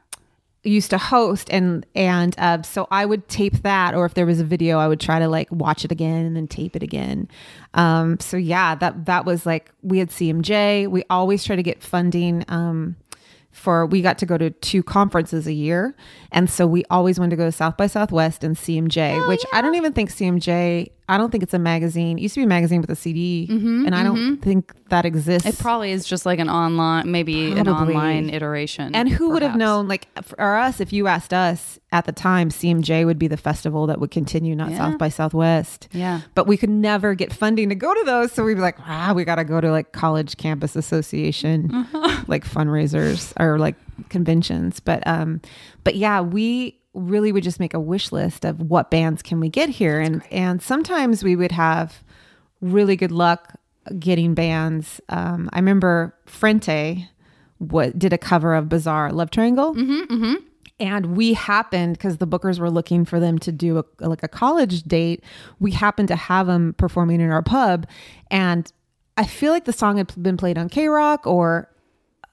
used to host and and uh, so i would tape that or if there was a video i would try to like watch it again and then tape it again. Um so yeah that that was like we had cmj we always try to get funding um for we got to go to two conferences a year. And so we always wanted to go to south by southwest and cmj which i don't even think cmj I don't think it's a magazine. It used to be a magazine with a CD, and I don't think that exists. Mm-hmm, It probably is just like an online, maybe an online iteration. and who would have known? Like for us, if you asked us at the time, CMJ would be the festival that would continue, not Yeah. South by Southwest. Yeah. But we could never get funding to go to those, so we'd be like, ah, we got to go to like college campus association, Uh-huh. like fundraisers or like conventions. But um, but yeah, we really would just make a wish list of what bands can we get here, and and sometimes we would have really good luck getting bands. Um, I remember Frente what did a cover of Bizarre Love Triangle. Mm-hmm, And we happened because the bookers were looking for them to do a, like a college date. We happened to have them performing in our pub, and I feel like the song had been played on K Rock or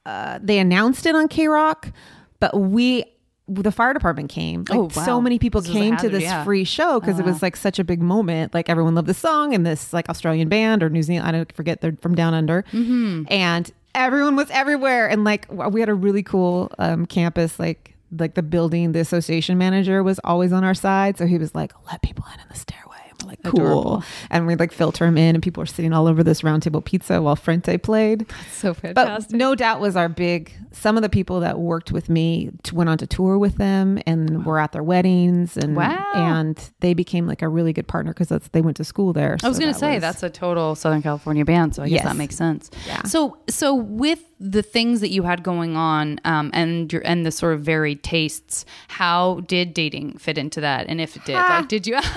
uh, they announced it on K Rock, but we the fire department came. Like Oh, wow. so many people This came to this yeah. free show because it was like such a big moment. Like everyone loved the song and this like Australian band or New Zealand. I don't forget they're from down under, Mm-hmm. and everyone was everywhere. And like we had a really cool um, campus. Like like the building, the association manager was always on our side, so he was like, "Let people in in the stairway." Like, "Cool," Adorable. and we'd like filter him in, and people were sitting all over this round table pizza while Frente played. so But fantastic. no doubt was our big. Some of the people that worked with me t- went on to tour with them and were at their weddings, and Wow. and they became like a really good partner because that's they went to school there. I was So going that to say was- that's a total Southern California band, so I guess Yes. that makes sense. Yeah. So, so with the things that you had going on, um, and your and the sort of varied tastes, how did dating fit into that? And if it did, Ha. like, did you?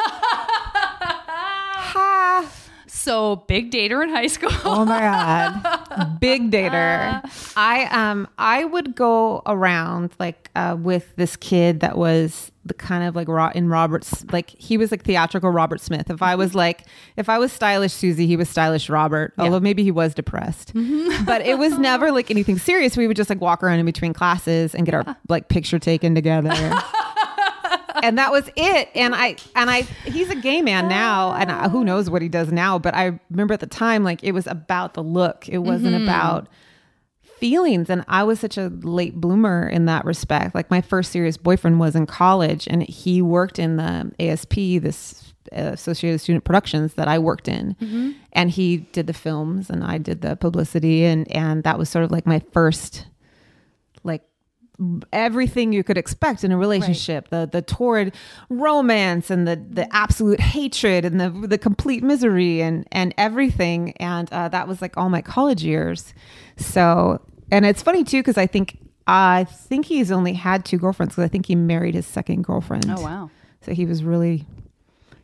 So big dater in high school. Oh my god, big dater. I um I would go around like uh, with this kid that was the kind of like Ro- in Robert's like he was like theatrical Robert Smith. If I was like if I was stylish Siouxsie, he was stylish Robert. Although maybe he was depressed, but it was never like anything serious. We would just like walk around in between classes and get our like picture taken together. and that was it. And I and I he's a gay man now, and I, who knows what he does now. But I remember at the time, like it was about the look. It wasn't mm-hmm. about feelings. And I was such a late bloomer in that respect. Like my first serious boyfriend was in college, and he worked in the ASP, this Associated Student Productions that I worked in, mm-hmm. and he did the films, and I did the publicity, and and that was sort of like my first everything you could expect in a relationship. The the torrid romance and the the absolute hatred and the the complete misery and and everything. And uh, that was like all my college years. So and it's funny too because i think i think he's only had two girlfriends because i think he married his second girlfriend. Oh wow. so he was really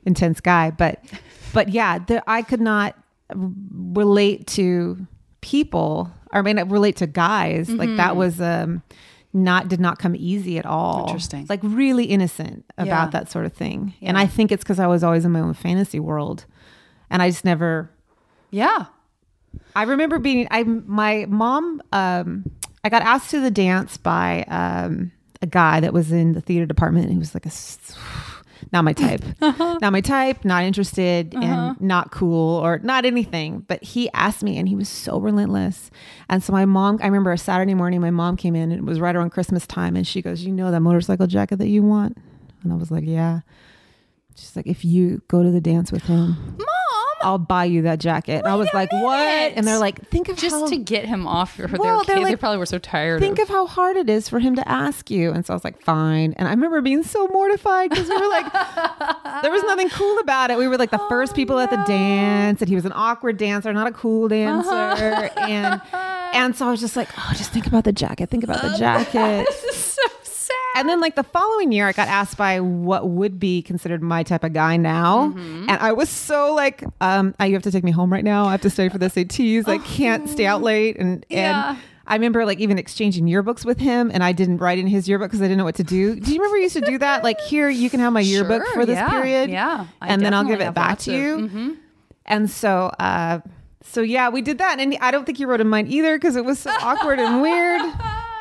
intense guy. But but yeah the, i could not r- relate to people. Or i mean relate to guys. Like that was um not did not come easy at all Interesting. like really innocent about Yeah. that sort of thing and i think it's because i was always in my own fantasy world and i just never Yeah. I remember being I my mom um I got asked to the dance by um a guy that was in the theater department and he was like a not my type. Uh-huh. Not my type, not interested and uh-huh. not cool or not anything, but he asked me and he was so relentless. And so my mom I remember a Saturday morning my mom came in and it was right around Christmas time and she goes, "You know that motorcycle jacket that you want?" And I was like, "Yeah." She's like, "If you go to the dance with him, Mom, I'll buy you that jacket. And I was like, what? And they're like, think of just how, to get him off your, Well, their they're kid. they probably were so tired. think of, of how hard it is for him to ask you. And so I was like, fine. And I remember being so mortified because we were like, there was nothing cool about it. We were like the oh, first people at the dance, and he was an awkward dancer, not a cool dancer. Uh-huh. And and so I was just like, oh, just think about the jacket. Think about the jacket. And then, like the following year, I got asked by what would be considered my type of guy now, Mm-hmm. and I was so like, um, I, "You have to take me home right now. I have to study for the SATs. I can't stay out late." And Yeah. and I remember like even exchanging yearbooks with him, and I didn't write in his yearbook because I didn't know what to do. Do you remember you used to do that? Like, here you can have my yearbook Sure, for this yeah, period, yeah. I and then I'll give it back to you. Mhm. And so, uh, so yeah, we did that, and I don't think he wrote in mine either because it was so awkward and weird.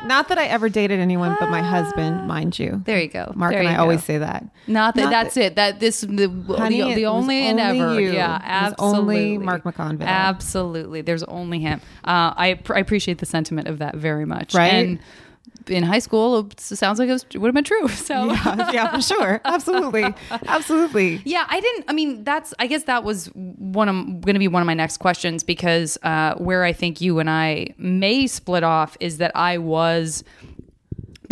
Not that I ever dated anyone but my husband, mind you. There you go. Mark There and you I go. always say that. Not that Not that's it. That this the, Honey, the, it the was only and only ever. you. Yeah, It was only absolutely. Mark McConville. Absolutely. There's only him. Uh, I pr- I appreciate the sentiment of that very much. Right? And in high school, it sounds like it, was, it would have been true. So yeah, yeah, for sure. Absolutely. Absolutely. Yeah, I didn't. I mean, that's. I guess that was one of going to be one of my next questions because uh, where I think you and I may split off is that I was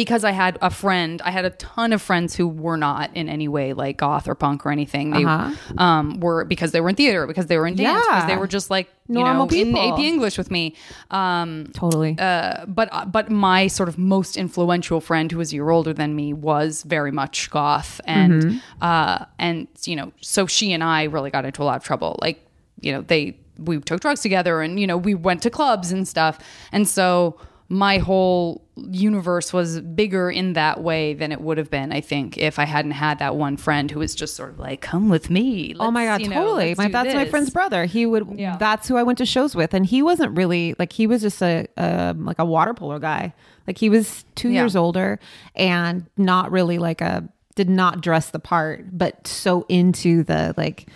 because I had a friend, I had a ton of friends who were not in any way like goth or punk or anything. They Uh-huh. um, were because they were in theater, because they were in dance, because they were just like you Normal know in. AP English with me. Um, Totally. uh, but but my sort of most influential friend, who was a year older than me, was very much goth, and Mm-hmm. uh, and you know, so she and I really got into a lot of trouble. Like you know, they we took drugs together, and you know, we went to clubs and stuff, and so my whole universe was bigger in that way than it would have been, I think, if I hadn't had that one friend who was just sort of like, "Come with me." Oh my god, you know, totally. My, that's my friend's brother. He would. Yeah. That's who I went to shows with, and he wasn't really like he was just a, a like a water polo guy. Like he was two Yeah. years older and not really like a did not dress the part, but so into the like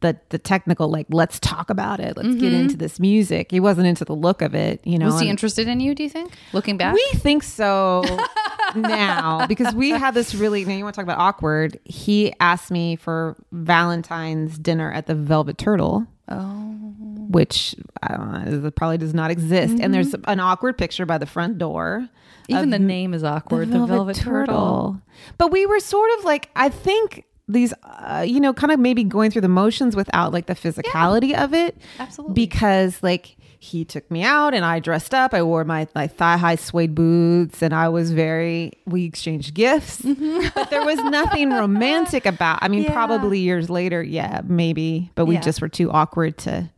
the the technical like let's talk about it. Let's get into this music. He wasn't into the look of it. You know. Mm-hmm. Was he interested in you? Do you think, looking back? we think so now because we had this really. Now you want to talk about awkward? He asked me for Valentine's dinner at the Velvet Turtle. Oh, which I don't know, probably does not exist. And there's an awkward picture by the front door. Even the name is awkward. The Velvet, Turtle. But we were sort of like, I think these, uh, you know, kind of maybe going through the motions without like the physicality of it. Absolutely. Because like he took me out and I dressed up. I wore my, my thigh high suede boots and I was very, we exchanged gifts. but there was nothing romantic about, I mean, Yeah. probably years later, yeah, maybe, but we Yeah. just were too awkward to.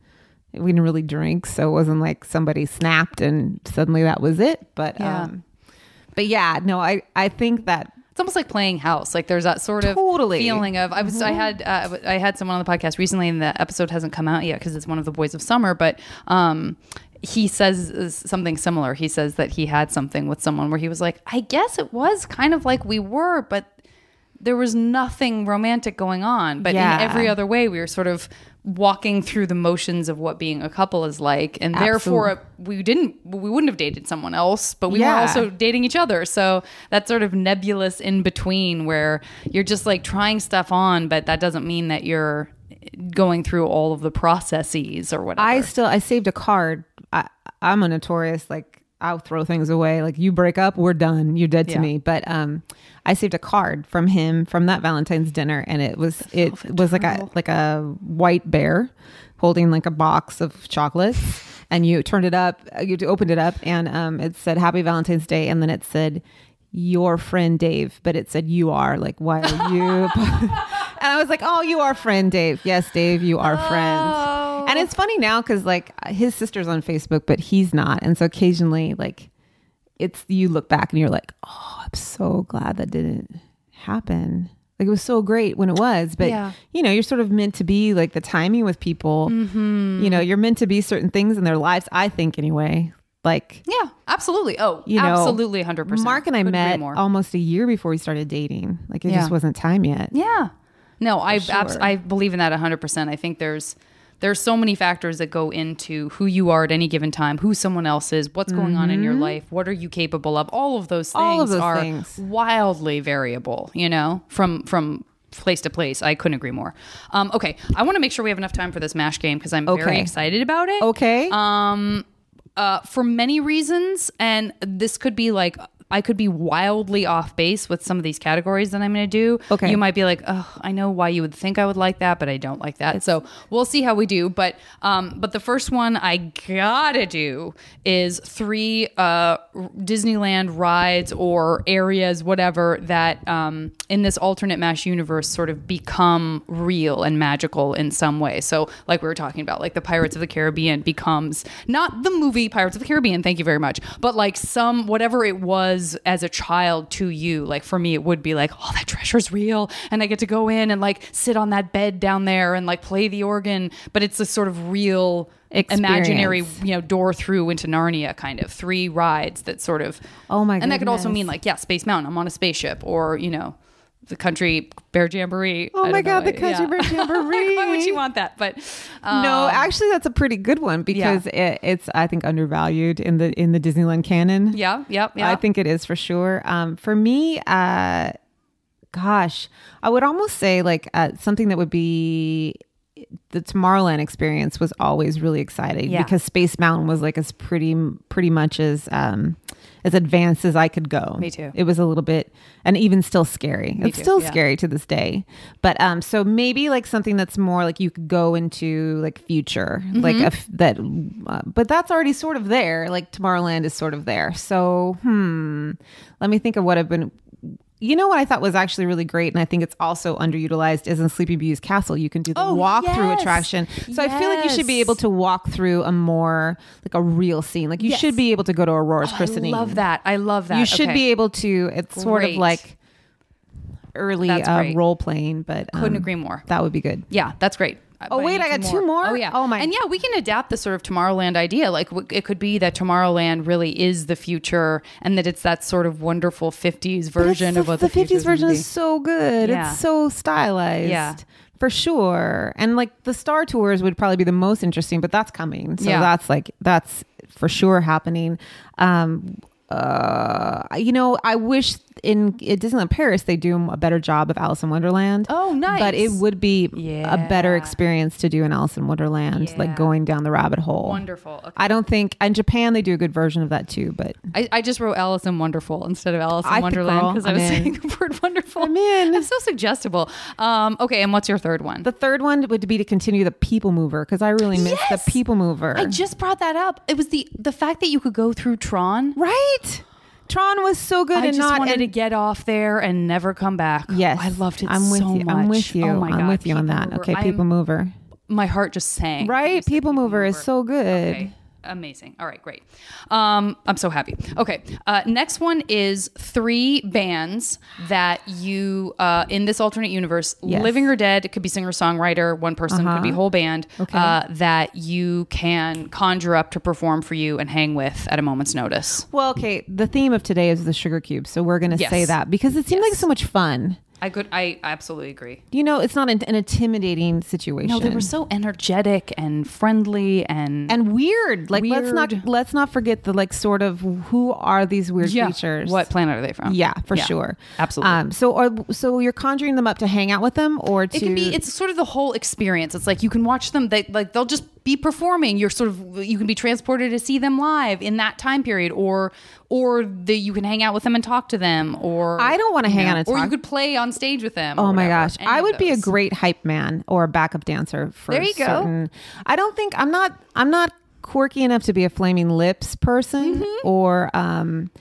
We didn't really drink, so it wasn't like somebody snapped and suddenly that was it. But Yeah. um, but yeah, no, I I think that It's almost like playing house. Like there's that sort of Totally. feeling of I was I had uh, I had someone on the podcast recently, and the episode hasn't come out yet because it's one of the boys of summer. But um, he says something similar. He says that he had something with someone where he was like, I guess it was kind of like we were, but there was nothing romantic going on. But Yeah. in every other way, we were sort of walking through the motions of what being a couple is like, and therefore we didn't we wouldn't have dated someone else, but we were also dating each other. So that sort of nebulous in between where you're just like trying stuff on, but that doesn't mean that you're going through all of the processes or whatever. I still I saved a card. I I'm a notorious like I'll throw things away. Like you break up, we're done. You're dead to Yeah. me. But um I saved a card from him from that Valentine's dinner and it was it was like a like a white bear holding like a box of chocolates and you turned it up you opened it up and um it said happy Valentine's Day and then it said your friend Dave, but it said you are like why are you and I was like, "Oh, you are friend Dave. Yes, Dave, you are friends." And it's funny now cuz like his sister's on Facebook, but he's not. And so occasionally like it's you look back and you're like, "Oh, I'm so glad that didn't happen." Like it was so great when it was, but Yeah. you know, you're sort of meant to be like the timing with people. Mm-hmm. You know, you're meant to be certain things in their lives, I think anyway. Like yeah, absolutely. Oh, you know, absolutely, hundred percent. Mark and I met almost a year before we started dating. Like it Yeah. just wasn't time yet. Yeah. No, I abs- I believe in that 100%. I think there's there's so many factors that go into who you are at any given time, who someone else is, what's going on in your life, what are you capable of? All of those things Mm-hmm. Of those are things. wildly variable, you know, from from place to place. I couldn't agree more. Um, okay, I want to make sure we have enough time for this mash game because I'm very excited about it Okay. um uh for many reasons and this could be like I could be wildly off base with some of these categories that I'm going to do. Okay. You might be like, "Oh, I know why you would think I would like that, but I don't like that." So, we'll see how we do, but um but the first one I got to do is three uh Disneyland rides or areas whatever that um in this alternate mash universe sort of become real and magical in some way. So, like we were talking about, like the Pirates of the Caribbean becomes not the movie Pirates of the Caribbean, thank you very much, but like some whatever it was as a child to you. Like for me, it would be like, oh, that treasure's real, and I get to go in and like sit on that bed down there and like play the organ, but it's a sort of real. Imaginary, you know, door through into Narnia, kind of three rides that sort of. Oh my god. And that could also mean like, yeah, Space Mountain. I'm on a spaceship, or you know, the country bear jamboree. Oh my don't know. God, the country bear jamboree. Why would you want that? But um, no, actually, that's a pretty good one because it, it's I think undervalued in the in the Disneyland canon. yeah, yep, yeah. I think it is for sure. Um, for me, uh, gosh, I would almost say like uh, something that would be the Tomorrowland experience was always really exciting Yeah. because Space Mountain was like as pretty pretty much as um, as advanced as I could go. Me too. It was a little bit and even still scary. it's too, still yeah. scary to this day. But um, so maybe like something that's more like you could go into like future, like Mm-hmm. a f that. Uh, but that's already sort of there. Like Tomorrowland is sort of there. So hmm, let me think of what I've been. You know what I thought was actually really great, and I think it's also underutilized is in Sleepy Beauty's castle. You can do the Oh, walk through yes. attraction. So I feel like you should be able to walk through a more like a real scene. Like you Yes. should be able to go to Aurora's I christening. I love that. I love that. You should Okay. be able to. It's sort of like early uh, role playing, but Couldn't um, agree more. That would be good. Yeah, that's great. Oh, wait, I got two more? Oh yeah. Oh, my- And yeah, we can adapt the sort of Tomorrowland idea. Like w- it could be that Tomorrowland really is the future, and that it's that sort of wonderful '50s version of what the, the 50s version is so good. Yeah. It's so stylized. Yeah. For sure. And like the Star Tours would probably be the most interesting, but that's coming. So Yeah. that's like that's for sure happening. Um uh you know, I wish in at Disneyland Paris they do a better job of Alice in Wonderland. Oh, nice. But it would be a better experience to do in Alice in Wonderland, Yeah. like going down the rabbit hole. Wonderful. Okay. I don't think in Japan they do a good version of that too, but I, I just wrote Alice in Wonderful instead of Alice in I Wonderland because I was in. saying the word wonderful. I'm in. I'm so suggestible. Um, okay, and what's your third one? the third one would be to continue the people mover because I really miss Yes! the people mover. I just brought that up. It was the the fact that you could go through Tron. right? Tron was so good I and just not wanted and- to get off there and never come back. Yes, I loved it I'm with so you. much. I'm with you. Oh my I'm God, with you on that. Mover. Okay, I'm- people mover. My heart just you Right, people mover is so good. Okay. Amazing. All right, great. Um, I'm so happy. Okay, uh, next one is three bands that you uh, in this alternate universe, Yes. living or dead. It could be singer songwriter, one person, could be whole band. Okay. Uh, that you can conjure up to perform for you and hang with at a moment's notice. Well, okay. The theme of today is the sugar cube, so we're going to Yes. say that because it seemed like so much fun. I could. I absolutely agree. You know, it's not an, an intimidating situation. No, they were so energetic and friendly and and weird. Like let's not let's not forget the like sort of who are these weird yeah. creatures? What planet are they from? Yeah, for sure. absolutely. Um, so are so you're conjuring them up to hang out with them or to It can be. It's sort of the whole experience. It's like you can watch them. They like they'll just be performing. You're sort of you can be transported to see them live in that time period, or or the, you can hang out with them and talk to them, or I don't wanna hang know, out and or you could play on stage with them. Oh my whatever. gosh. I would be a great hype man or a backup dancer for There you go. I don't think I'm not I'm not quirky enough to be a flaming lips person Mm-hmm. or um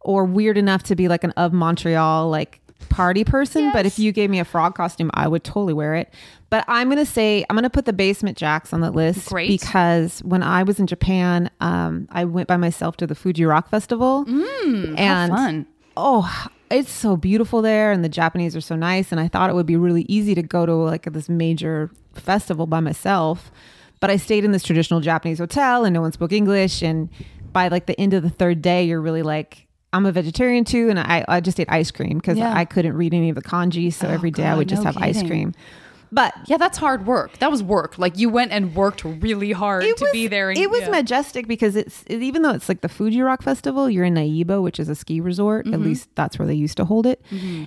or weird enough to be like an of Montreal like party person, but if you gave me a frog costume, I would totally wear it. But I'm going to say I'm going to put the Basement Jaxx on the list Great. because when I was in Japan, um I went by myself to the Fuji Rock Festival. Mm, and fun. oh it's so beautiful there and the japanese are so nice and i thought it would be really easy to go to like this major festival by myself but i stayed in this traditional japanese hotel and no one spoke english and by like the end of the third day you're really like i'm a vegetarian too and i, I just ate ice cream because Yeah. i couldn't read any of the kanji so Oh, every day i would just no have ice cream but Yeah, that's hard work. That was work. Like you went and worked really hard to be there. And, it was yeah. majestic because it's it, even though it's like the Fuji Rock Festival, you're in Naeba, which is a ski resort. Mm-hmm. At least that's where they used to hold it.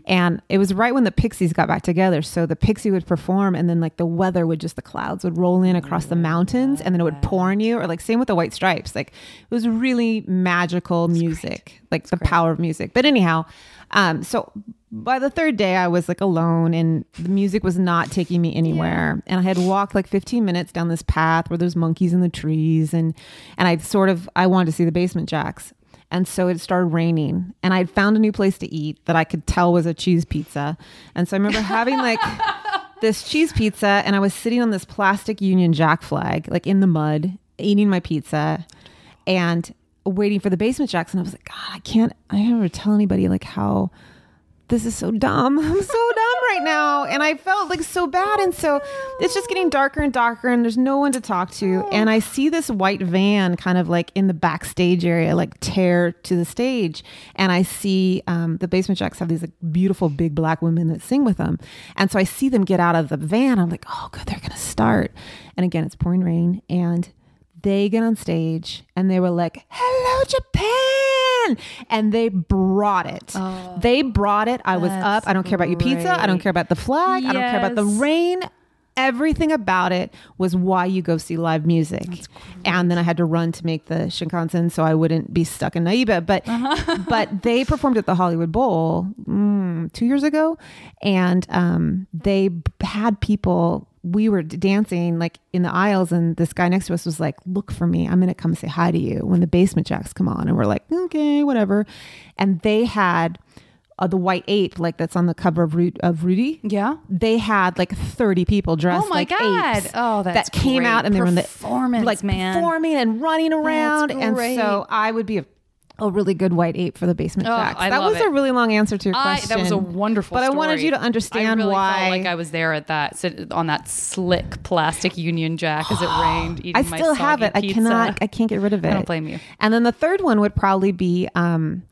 And it was right when the Pixies got back together. So the Pixie would perform, and then like the weather would just the clouds would roll in across the mountains, and then it would pour on you. Or like same with the White Stripes. Like it was really magical music, like the power of music. But anyhow, um, so by the third day, I was like alone, and the music was not taking me anywhere. And I had walked like 15 minutes down this path where there's monkeys in the trees, and and I sort of I wanted to see the Basement Jaxx. And so it started raining, and I had found a new place to eat that I could tell was a cheese pizza. And so I remember having like this cheese pizza, and I was sitting on this plastic Union Jack flag, like in the mud, eating my pizza, and waiting for the Basement Jaxx. And I was like, God, I can't, I can't ever tell anybody like how this is so dumb. I'm so dumb right now. And I felt like so bad. And so it's just getting darker and darker, and there's no one to talk to. And I see this white van kind of like in the backstage area, like tear to the stage. And I see um, the Basement Jaxx have these like, beautiful big black women that sing with them. And so I see them get out of the van. I'm like, oh, good, they're going to start. And again, it's pouring rain. And they get on stage and they were like, hello, Japan. And they brought it. they brought it. I was Oh, up. I don't care about your pizza. I don't care about the flag. I don't care about the rain. Everything about it was why you go see live music. And then I had to run to make the Shinkansen so I wouldn't be stuck in Naeba. But but they performed at the Hollywood Bowl mm, two years ago, and um, they had people. We were dancing like in the aisles, and this guy next to us was like, "Look for me. I'm gonna come say hi to you when the Basement Jaxx come on." And we're like, "Okay, whatever." And they had. Uh, the white ape, like that's on the cover of, Ru- of Rooty, Yeah. they had like 30 people dressed Oh my like God. apes Oh, that came great. out and they were in the Performance, like man. performing and running around and so i would be a, a really good white ape for the basement Oh, jacks I that was a really long answer to your I, question that was a wonderful but i wanted you to understand I really why like I was there at that on that slick plastic Union Jack as it rained. Eating I still have it. I cannot. I can't get rid of it. I don't blame you. And then the third one would probably be. Um,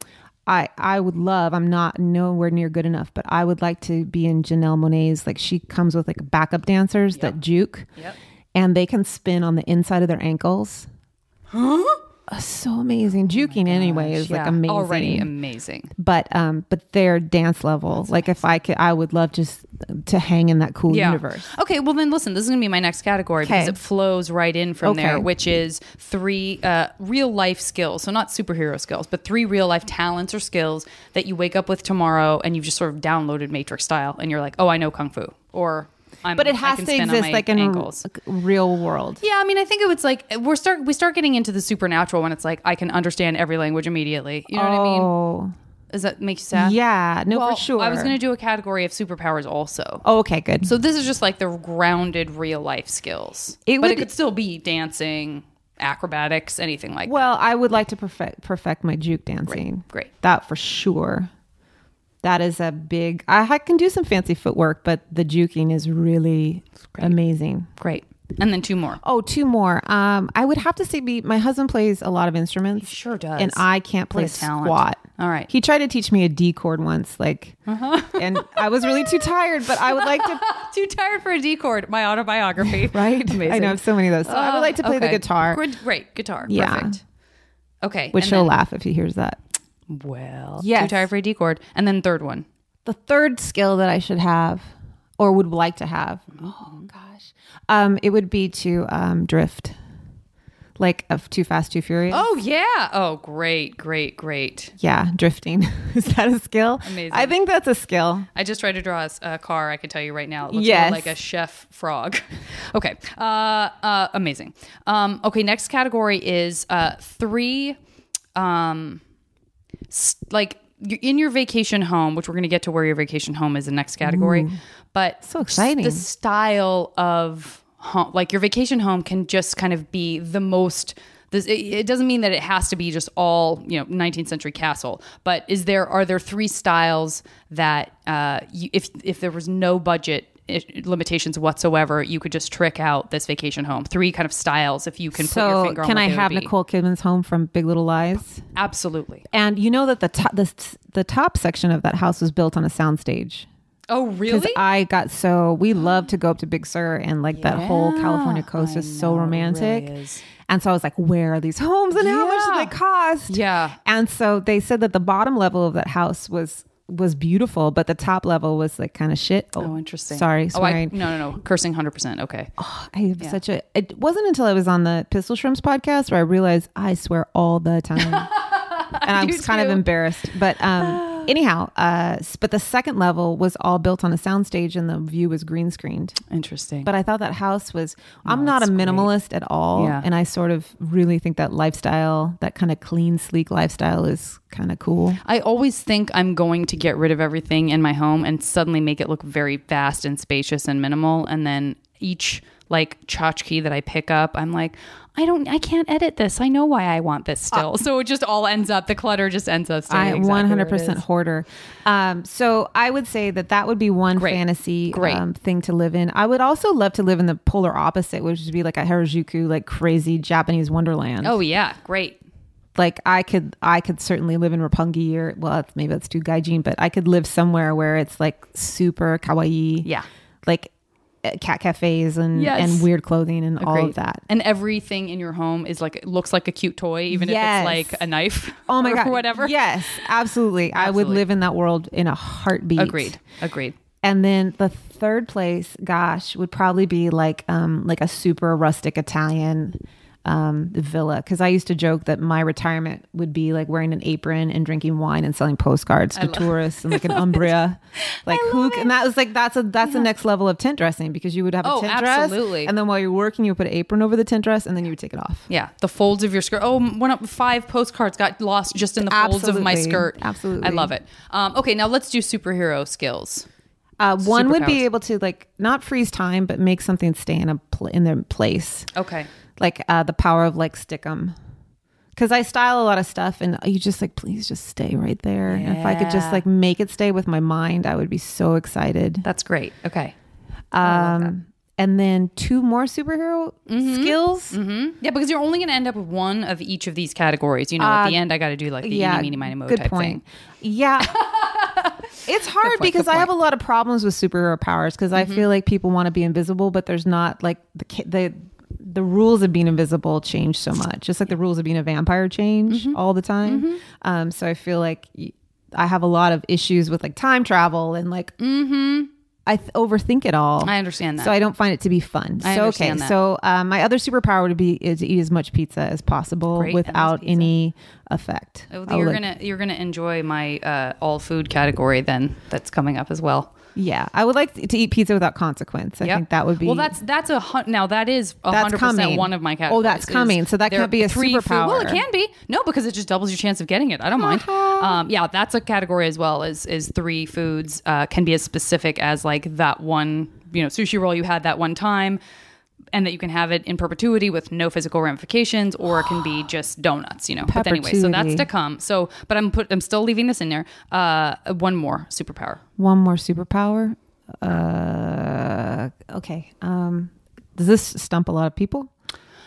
I I would love. I'm not nowhere near good enough, but I would like to be in Janelle Monáe's. Like she comes with like backup dancers that juke, Yep. and they can spin on the inside of their ankles. Huh? So amazing. Juking anyway is like amazing. Already amazing. but um, but their dance level. like if I could, I would love just to hang in that cool Yeah. universe. Okay, well then listen, this is gonna be my next category because it flows right in from Okay. there, which is three uh, real life skills. So not superhero skills, but three real life talents or skills that you wake up with tomorrow and you've just sort of downloaded Matrix style and you're like, oh, I know kung fu, or I'm, But it has to exist like in ankles. real world. Yeah, I mean, I think it was like we're start we start getting into the supernatural when it's like I can understand every language immediately. You know what I mean? Oh, Does that make you sad? yeah. No, Well, for sure. I was going to do a category of superpowers also. Oh, okay, good. So this is just like the grounded real life skills. It but would- it could still be dancing, acrobatics, anything like that. well, I would like to perfect perfect my juke dancing. Great. That for sure. That is a big. I, I can do some fancy footwork, but the juking is really amazing. Great. And then two more. Oh, two more. Um, I would have to say, be my husband plays a lot of instruments. sure does. and I can't play squat. All right. He tried to teach me a D chord once, like, and I was really too tired. But I would like to, Too tired for a D chord. My autobiography. right? Amazing. I know I have so many of those. So I would like to play the Okay. guitar, Good- Great. Guitar. Yeah. Perfect. Okay. which and he'll then- laugh if he hears that. Well, Yes. Too tired for a D chord. And then third one. The third skill that I should have, or would like to have, oh gosh, um, it would be to um, drift, like of Too Fast, Too Furious. Oh yeah. Oh great, great, great. yeah, drifting. Is that a skill? Amazing. I think that's a skill. I just tried to draw a car. I can tell you right now, it looks Yes. like a chef frog. okay, uh, uh, amazing. Um, okay, next category is uh, three, um, like in your vacation home, which we're going to get to where your vacation home is the next category. But So exciting. The style of home, like your vacation home, can just kind of be the most. This, it, it doesn't mean that it has to be just all you know 19th century castle but is there are there three styles that uh, you, if if there was no budget limitations whatsoever you could just trick out this vacation home three kind of styles if you can put your So finger on can I have. Nicole Kidman's home from Big Little Lies? absolutely And you know that the top the, the top section of that house was built on a soundstage. oh really? Because I got so we love to go up to Big Sur and like that whole California coast is so romantic. is. And so I was like, where are these homes and how much do they cost? Yeah. And so they said that the bottom level of that house was was beautiful, but the top level was like kind of shit. oh interesting Sorry, oh, I, no no no cursing 100% okay I have such a. It wasn't until I was on the Pistol Shrimps podcast where I realized I swear all the time, and I was kind of embarrassed. But um, anyhow, uh, but the second level was all built on a soundstage, and the view was green screened. interesting But I thought that house was. I'm not a minimalist at all, Yeah. and I sort of really think that lifestyle, that kind of clean, sleek lifestyle, is kind of cool. I always think I'm going to get rid of everything in my home and suddenly make it look very vast and spacious and minimal. And then each like tchotchke that I pick up, I'm like, I don't, I can't edit this. I know why I want this still. so it just all ends up, the clutter just ends up staying. I exactly 100% hoarder. Um, so I would say that that would be one Great. fantasy Great. Um, thing to live in. I would also love to live in the polar opposite, which would be like a Harajuku, like crazy Japanese wonderland. Oh yeah, great. like I could, I could certainly live in Roppongi or well, maybe that's too gaijin, but I could live somewhere where it's like super kawaii. Yeah. like uh, cat cafes and Yes. and weird clothing and all of that. And everything in your home is like, it looks like a cute toy, even Yes. if it's like a knife. Oh my or god, whatever. Yes, absolutely. I would live in that world in a heartbeat. Agreed. Agreed. And then the third place, gosh, would probably be like um like a super rustic Italian um villa because I used to joke that my retirement would be like wearing an apron and drinking wine and selling postcards to tourists and like an umbria like who and that was like that's a that's the next level of tent dressing because you would have a Oh, tent absolutely. dress and then while you're working you would put an apron over the tent dress and then you would take it off Yeah, the folds of your skirt. Oh, one up five postcards got lost just in the folds of my skirt. Absolutely. I love it. Um, okay, now let's do superhero skills. uh, one would be able to like not freeze time but make something stay in a pl- in their place Okay. Like uh, the power of like stick 'em. Because I style a lot of stuff, and you just like, please just stay right there. And if I could just like make it stay with my mind, I would be so excited. That's great. Okay. Um, and then two more superhero skills. hmm Yeah, because you're only going to end up with one of each of these categories. You know, at the end, I got to do like the Uh, yeah, eeny, meeny, miny, mo good type point. thing. Yeah. it's hard point, because I have a lot of problems with superhero powers because I feel like people want to be invisible, but there's not like the the the rules of being invisible change so much. Just like the rules of being a vampire change all the time. Um, so I feel like I have a lot of issues with like time travel and like I th- overthink it all. I understand that. So I don't find it to be fun. I so understand okay, that. so um, my other superpower would be is to eat as much pizza as possible Great, without any effect. Oh, you're like- gonna you're gonna enjoy my uh, all food category then. That's coming up as well. Yeah, I would like to eat pizza without consequence. I Yep. think that would be well. That's that's a hun- now that is a hundred percent one of my categories. Oh, that's coming. So that can't be a three food- Well, it can be no because it just doubles your chance of getting it. I don't mind. um, yeah, that's a category as well. Is is three foods uh, can be as specific as like that one you know sushi roll you had that one time. And that you can have it in perpetuity with no physical ramifications, or it can be just donuts, you know. But anyway, so that's to come. So, but I'm put, I'm still leaving this in there. Uh, one more superpower. one more superpower. Uh, okay. Um, does this stump a lot of people?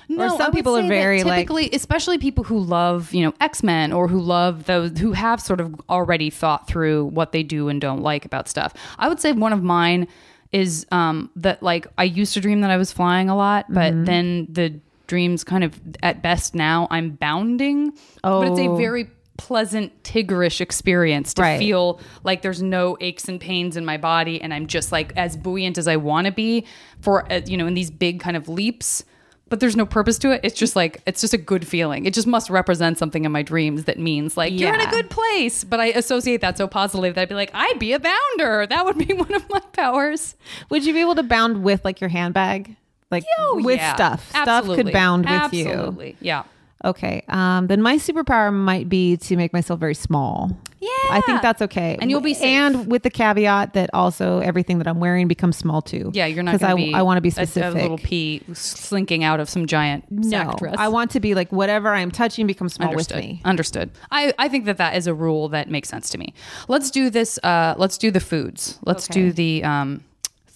No, some people are very, like- typically, especially people who love you know X Men or who love those who have sort of already thought through what they do and don't like about stuff. I would say one of mine is um, that like I used to dream that I was flying a lot, but Mm-hmm. then the dreams kind of at best now I'm bounding, Oh. but it's a Oh. very pleasant tigerish experience to Right. feel like there's no aches and pains in my body and I'm just like as buoyant as I want to be for uh, you know in these big kind of leaps but there's no purpose to it. It's just like it's just a good feeling. It just must represent something in my dreams that means like you're in a good place. But I associate that so positively that I'd be like, I'd be a bounder. That would be one of my powers. Would you be able to bound with like your handbag, like Oh, with yeah. stuff? Stuff could bound with you. Absolutely. Yeah. Okay. Um, then my superpower might be to make myself very small. Yeah. I think that's okay. And you'll be safe. And with the caveat that also everything that I'm wearing becomes small too. Yeah, you're not because going I, to be. I want to be a- specific. A, little pea slinking out of some giant sack no, dress. I want to be like whatever I'm touching becomes small Understood. with me. Understood. I, I think that that is a rule that makes sense to me. Let's do this. Uh, let's do the foods. Let's Okay. do the um,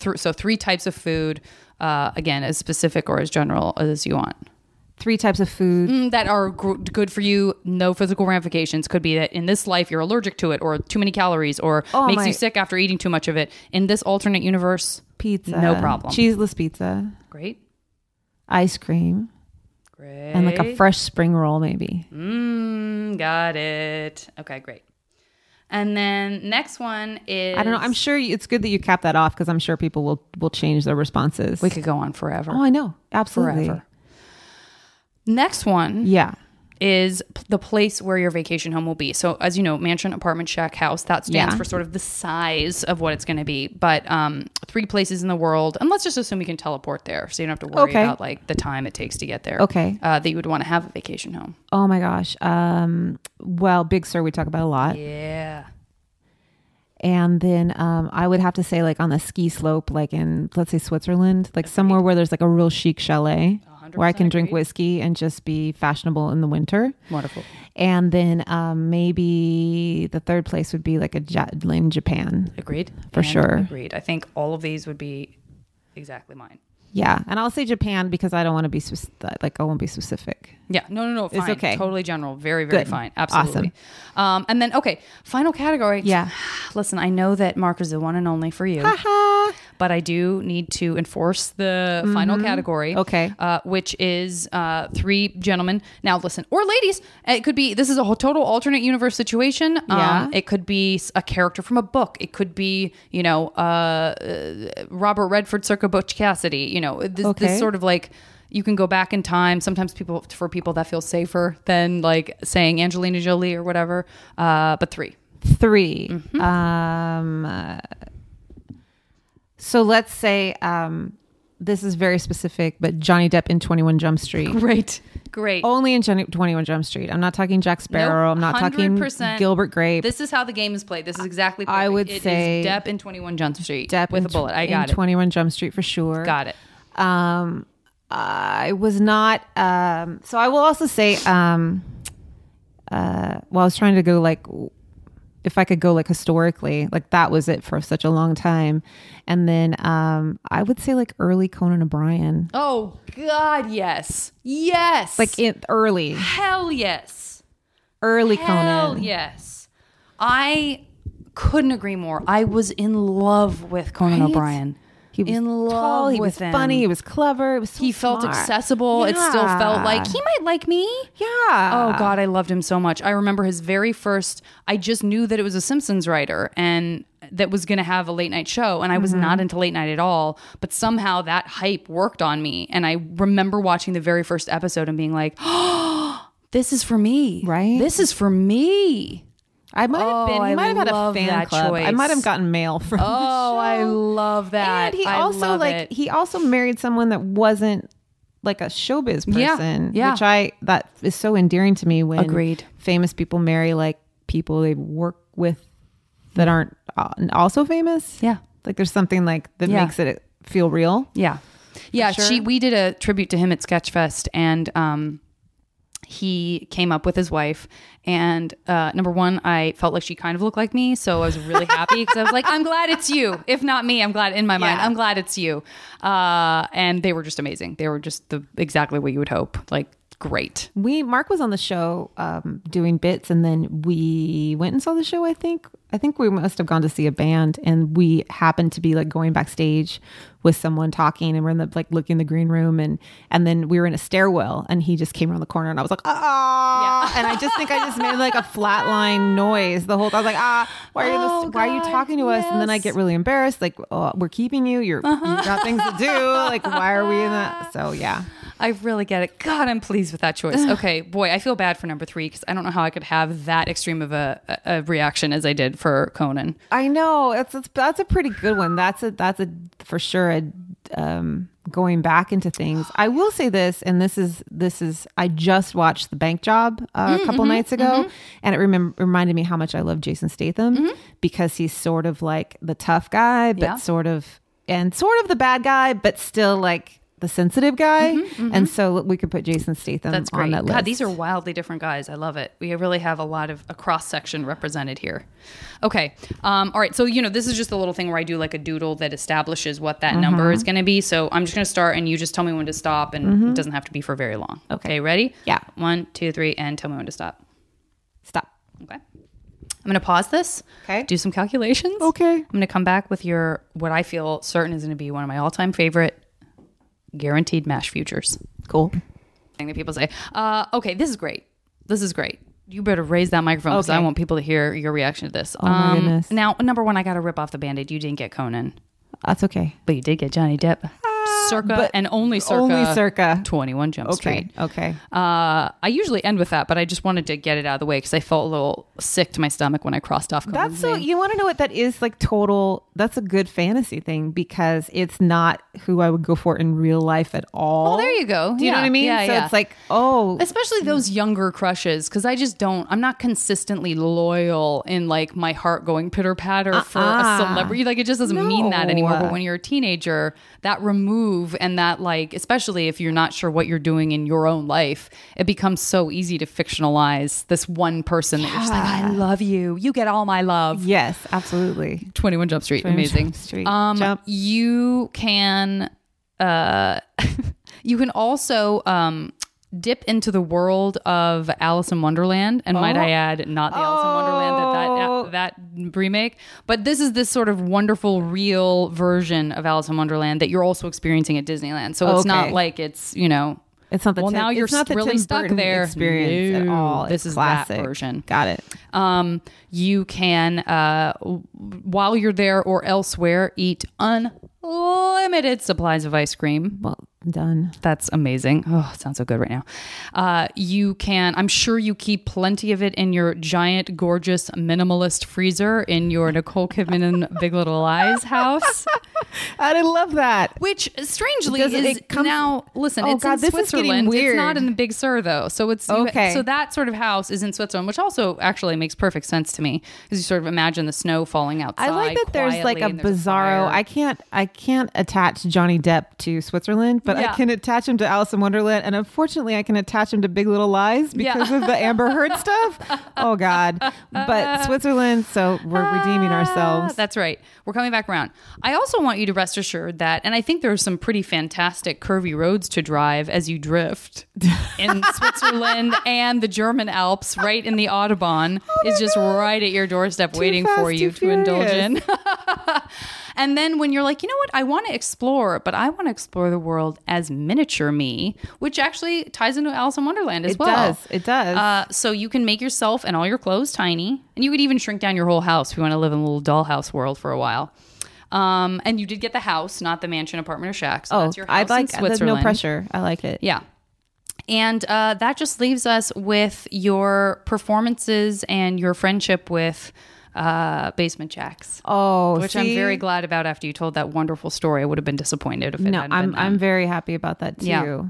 th- so three types of food. Uh, again, as specific or as general as you want. Three types of food. Mm, that are gr- good for you. No physical ramifications. Could be that in this life you're allergic to it, or too many calories, or Oh, makes my- you sick after eating too much of it. In this alternate universe, Pizza. No problem. Cheeseless pizza. great, Ice cream. great, And like a fresh spring roll, maybe. Mm, got it. Okay, great. And then next one is I don't know. I'm sure it's good that you cap that off because I'm sure people will will change their responses. we could go on forever. oh, I know. Absolutely. forever. Next one Yeah. is the place where your vacation home will be. So, as you know, mansion, apartment, shack, house, that stands Yeah. for sort of the size of what it's going to be. But um, three places in the world, and let's just assume you can teleport there. So you don't have to worry Okay. about like the time it takes to get there. Okay. Uh, that you would want to have a vacation home. Oh my gosh. Um. Well, Big Sur we talk about a lot, Yeah. And then um, I would have to say, like on the ski slope, like in let's say Switzerland, like somewhere where there's like a real chic chalet where I can drink agreed. whiskey and just be fashionable in the winter. Wonderful. And then um, maybe the third place would be like a ja- in Japan. Agreed. For And sure. Agreed. I think all of these would be exactly mine. Yeah, and I'll say Japan because I don't want to be like I won't be specific. Yeah, no, no, no. Fine. okay. Totally general. Very, very Good. fine. Absolutely. Um, and then, okay, final category. Yeah. Listen, I know that Mark is the one and only for you, but I do need to enforce the final category. Mm-hmm. Okay. Uh, which is uh, three gentlemen. Now, listen, or ladies. It could be, this is a whole total alternate universe situation. Yeah. Um, it could be a character from a book. It could be, you know, uh, uh, Robert Redford circa Butch Cassidy. You know, this, Okay. this sort of like you can go back in time. Sometimes people for people that feel safer than like saying Angelina Jolie or whatever. Uh, but three. 3 Mm-hmm. Um, uh, so let's say um, this is very specific, but Johnny Depp in Twenty One Jump Street. Great, great. Only in Johnny, 21 Jump Street. I'm not talking Jack Sparrow. I'm not talking 100%. Gilbert Grape. This is how the game is played. This is exactly. I would It say Depp in Twenty One Jump Street Depp with a bullet. I got in it. 21 Jump Street for sure. Got it. Um, I was not. Um, so I will also say. Um, uh, well, I was trying to go like, if I could go like historically, like that was it for such a long time, and then um, I would say like early Conan O'Brien, Oh God, yes, yes. like it early, hell yes. early Conan. Hell Conan. yes. I couldn't agree more. I was in love with Conan Right? O'Brien. He was in love tall. He was him. funny. He was clever. It was. So He felt accessible. It still felt like he might like me. Yeah. Oh God, I loved him so much. I remember his very first. I just knew that it was a Simpsons writer and that was going to have a late night show, and I was Mm-hmm. not into late night at all. But somehow that hype worked on me, and I remember watching the very first episode and being like, "Oh, this is for me. Right? This is for me." I might have Oh, been. He I might have had a fan club. I might have gotten mail from. Oh, I love that. And he I also like it. he also married someone that wasn't like a showbiz Yeah, person, yeah. which I that is so endearing to me when Agreed. famous people marry like people they work with that aren't also famous. Yeah. Like there's something like that Yeah. makes it feel real. Yeah. Yeah, sure? she we did a tribute to him at Sketchfest and um he came up with his wife and uh, number one i felt like she kind of looked like me so i was really happy because i was like i'm glad it's you. If not me i'm glad in my mind Yeah. i'm glad it's you. Uh, and they were just amazing. They were just the exactly what you would hope. Like great We Mark was on the show um, doing bits, and then we went and saw the show. I think I think we must have gone to see a band, and we happened to be like going backstage with someone talking, and we're in the like looking in the green room, and and then we were in a stairwell, and he just came around the corner, and I was like ah, and I just think I just made like a flatline noise the whole time. I was like ah, why are you Oh, why are you talking to us? And then I. Uh-huh. get really embarrassed, like oh, we're keeping you, you're you got things to do, like why are we in that? So yeah. I really get it. God, I'm pleased with that choice. Okay, boy, I feel bad for number three because I don't know how I could have that extreme of a, a reaction as I did for Conan. I know that's that's, that's a pretty good one. That's a that's a for sure a um, going back into things. I will say this, and this is this is I just watched The Bank Job uh, Mm, a couple mm-hmm, nights ago, and it remem- reminded me how much I love Jason Statham because he's sort of like the tough guy, but Yeah. sort of and sort of the bad guy, but still like the sensitive guy. And so we could put Jason Statham Mm-hmm, That's on great. that list. God, these are wildly different guys. I love it. We really have a lot of a cross section represented here. Okay. Um, all right. So, you know, this is just a little thing where I do like a doodle that establishes what that number Mm-hmm. is going to be. So I'm just going to start and you just tell me when to stop and it doesn't have to be for very long. Okay. Ready? Yeah. One, two, three, and tell me when to stop. stop. Okay. I'm going to pause this. Okay. Do some calculations. Okay. I'm going to come back with your, what I feel certain is going to be one of my all time favorite guaranteed mash futures Cool. thing that people say. Uh, okay, this is great. This is great. You better raise that microphone because I want people to hear your reaction to this. Um, Oh, my goodness. Now, number one, I got to rip off the band-aid. You didn't get Conan, That's okay. but you did get Johnny Depp. Circa but and only circa only circa. 21 Jump Okay. Street. Okay. Uh, I usually end with that, but I just wanted to get it out of the way because I felt a little sick to my stomach when I crossed off. That's so. You want to know what that is? Like total. That's a good fantasy thing because it's not who I would go for in real life at all. Well, there you go. Do you know what I mean? Yeah, so yeah. it's like, oh, especially those younger crushes because i just don't i'm not consistently loyal in like my heart going pitter patter for a Uh-uh. celebrity like it just doesn't mean that anymore but when you're a teenager that remove and that like especially if you're not sure what you're doing in your own life it becomes so easy to fictionalize this one person that you're just like i love you you get all my love yes, absolutely. 21 jump street 21 amazing Jump Street. um Jump. you can uh you can also um dip into the world of Alice in Wonderland and might Oh. I add not the Alice in Wonderland Oh. that, that that remake but this is this sort of wonderful real version of Alice in Wonderland that you're also experiencing at Disneyland so it's not like it's you know It's not the well Tim- now you're it's not the really Tim stuck Burton there experience at all. this It's is classic. that version Got it. um, you can, uh, while you're there or elsewhere, eat unlimited supplies of ice cream. Well done. That's amazing. Oh, it sounds so good right now. Uh, you can, I'm sure you keep plenty of it in your giant, gorgeous, minimalist freezer in your Nicole Kidman and Big Little Lies house, I love that. which strangely Does is it comes- now, listen, Oh, it's God, in this is getting Switzerland. It's not in the Big Sur, though. So it's, you- Okay. so that sort of house is in Switzerland, which also actually makes perfect sense to me because you sort of imagine the snow falling outside. I like that there's like a bizarro. I can't I can't attach Johnny Depp to Switzerland, but Yeah. I can attach him to Alice in Wonderland, and unfortunately, I can attach him to Big Little Lies Yeah. because of the Amber Heard stuff. Oh God! But Switzerland, so we're redeeming Ah, ourselves. That's right. We're coming back around. I also want you to rest assured that, and I think there are some pretty fantastic curvy roads to drive as you drift in Switzerland and the German Alps, right in the Autobahn, is just right at your doorstep waiting fast, for you too to indulge in. And then when you're like, you know what, I want to explore, but I want to explore the world as miniature me, which actually ties into Alice in Wonderland as It well. It does. It does. Uh, so you can make yourself and all your clothes tiny, and you could even shrink down your whole house if you want to live in a little dollhouse world for a while. Um, and you did get the house, not the mansion, apartment, or shack. So oh, that's your house I like in there's Switzerland. no pressure. I like it. Yeah. And uh, that just leaves us with your performances and your friendship with uh, Basement Jaxx. Oh, Which I'm very glad about after you told that wonderful story. I would have been disappointed if it No, hadn't I'm been I'm very happy about that too. Yeah.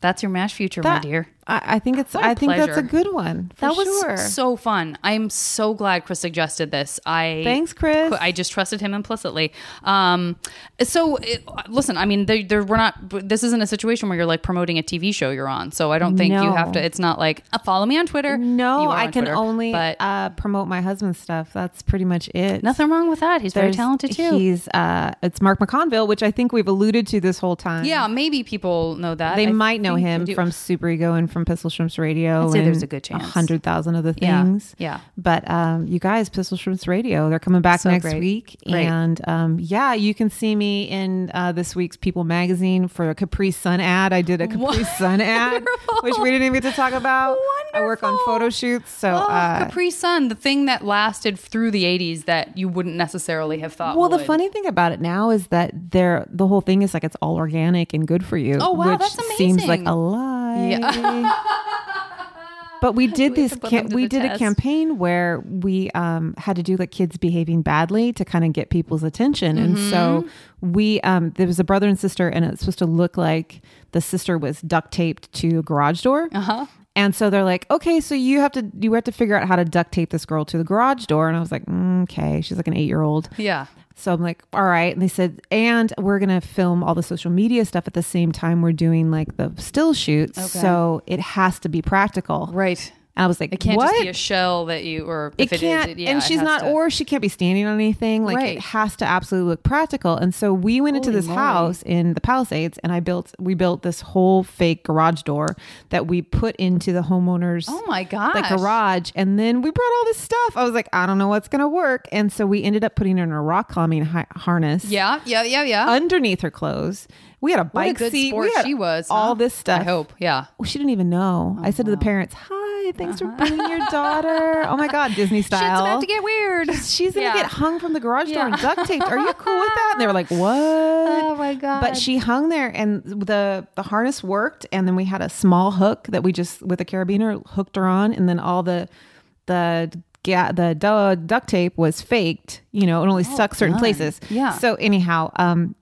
That's your MASH future, That- my dear. I, I think it's. I think that's a good one. For That was sure. so fun. I'm so glad Chris suggested this. I Thanks, Chris. I just trusted him implicitly. Um, so it, listen, I mean, there, there, we're not. This isn't a situation where you're like promoting a TV show you're on. So I don't think you have to. It's not like uh, follow me on Twitter. No, I can Twitter, only But uh, promote my husband's stuff. That's pretty much it. nothing wrong with that. He's very talented too. He's uh, it's Mark McConville, which I think we've alluded to this whole time. yeah, maybe people know that. They I might know him from Super Ego and from Pistol Shrimps Radio. I'd say there's a good chance. hundred thousand of the things. yeah. But um, you guys, Pistol Shrimps Radio, they're coming back So next great. week, Great. and um, yeah, you can see me in uh, this week's People magazine for a Capri Sun ad. I did a Capri Sun ad, which we didn't even get to talk about. I work on photo shoots, so Oh, uh, Capri Sun, the thing that lasted through the 80s that you wouldn't necessarily have thought. Well, the funny thing about it now is that they're the whole thing is like it's all organic and good for you. Oh, wow, which that's seems like a a Yeah. but we did We this. we did a campaign where we um, had to do like kids behaving badly to kind of get people's attention, and so Mm-hmm. we um, there was a brother and sister, and it's supposed to look like the sister was duct taped to a garage door. Uh huh. And so they're like, okay, so you have to you have to figure out how to duct tape this girl to the garage door. And I was like, mm, okay. She's like an eight year old. Yeah. So I'm like, all right. And they said, and we're gonna film all the social media stuff at the same time we're doing like the still shoots. Okay. So it has to be practical. Right. And I was like, It can't what? just be a shell that you, or it can't, it- yeah, and she's not, to- or she can't be standing on anything. Like Right. it has to absolutely look practical. And so we went into this moly. house in the Palisades, and I built, we built this whole fake garage door that we put into the homeowners. Oh my god the garage and then we brought all this stuff i was like i don't know what's gonna work and so we ended up putting her in a rock climbing hi- harness Yeah. Yeah. Yeah. Yeah. underneath her clothes we had a what a bike good seat sport she was. all huh? this stuff I hope. Yeah. Well, she didn't even know i said to the parents hi thanks for bringing your daughter. Oh my god, Disney style. Shit's about to get weird. She's gonna Yeah. get hung from the garage door Yeah. and duct taped. Are you cool with that? And they were like, "What?" Oh my god. But she hung there, and the the harness worked, and then we had a small hook that we just with a carabiner hooked her on, and then all the the ga- the duct tape was faked. You know, it only stuck certain fun. places. Yeah. So anyhow, um,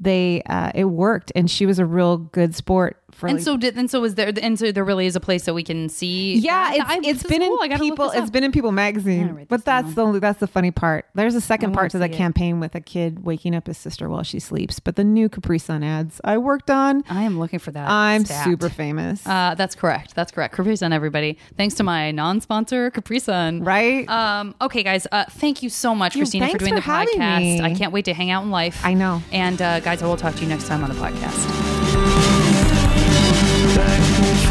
they uh, it worked, and she was a real good sport for. and like, so did and so was there and so there really is a place that we can see. yeah, that? it's I- it's been cool. In people. It's been in People magazine. But that's down. the that's the funny part. There's a second part to that it. campaign with a kid waking up his sister while she sleeps. But the new Capri Sun ads I worked on. I am looking for that. I'm stat. super famous. Uh, that's correct. That's correct. Capri Sun, everybody. Thanks to my non-sponsor, Capri Sun. right? Um, okay, guys. Uh, thank you so much, Yo, Kristina, for doing for the podcast. me. I can't wait to hang out in life. I know. And uh, guys, I will talk to you next time on the podcast.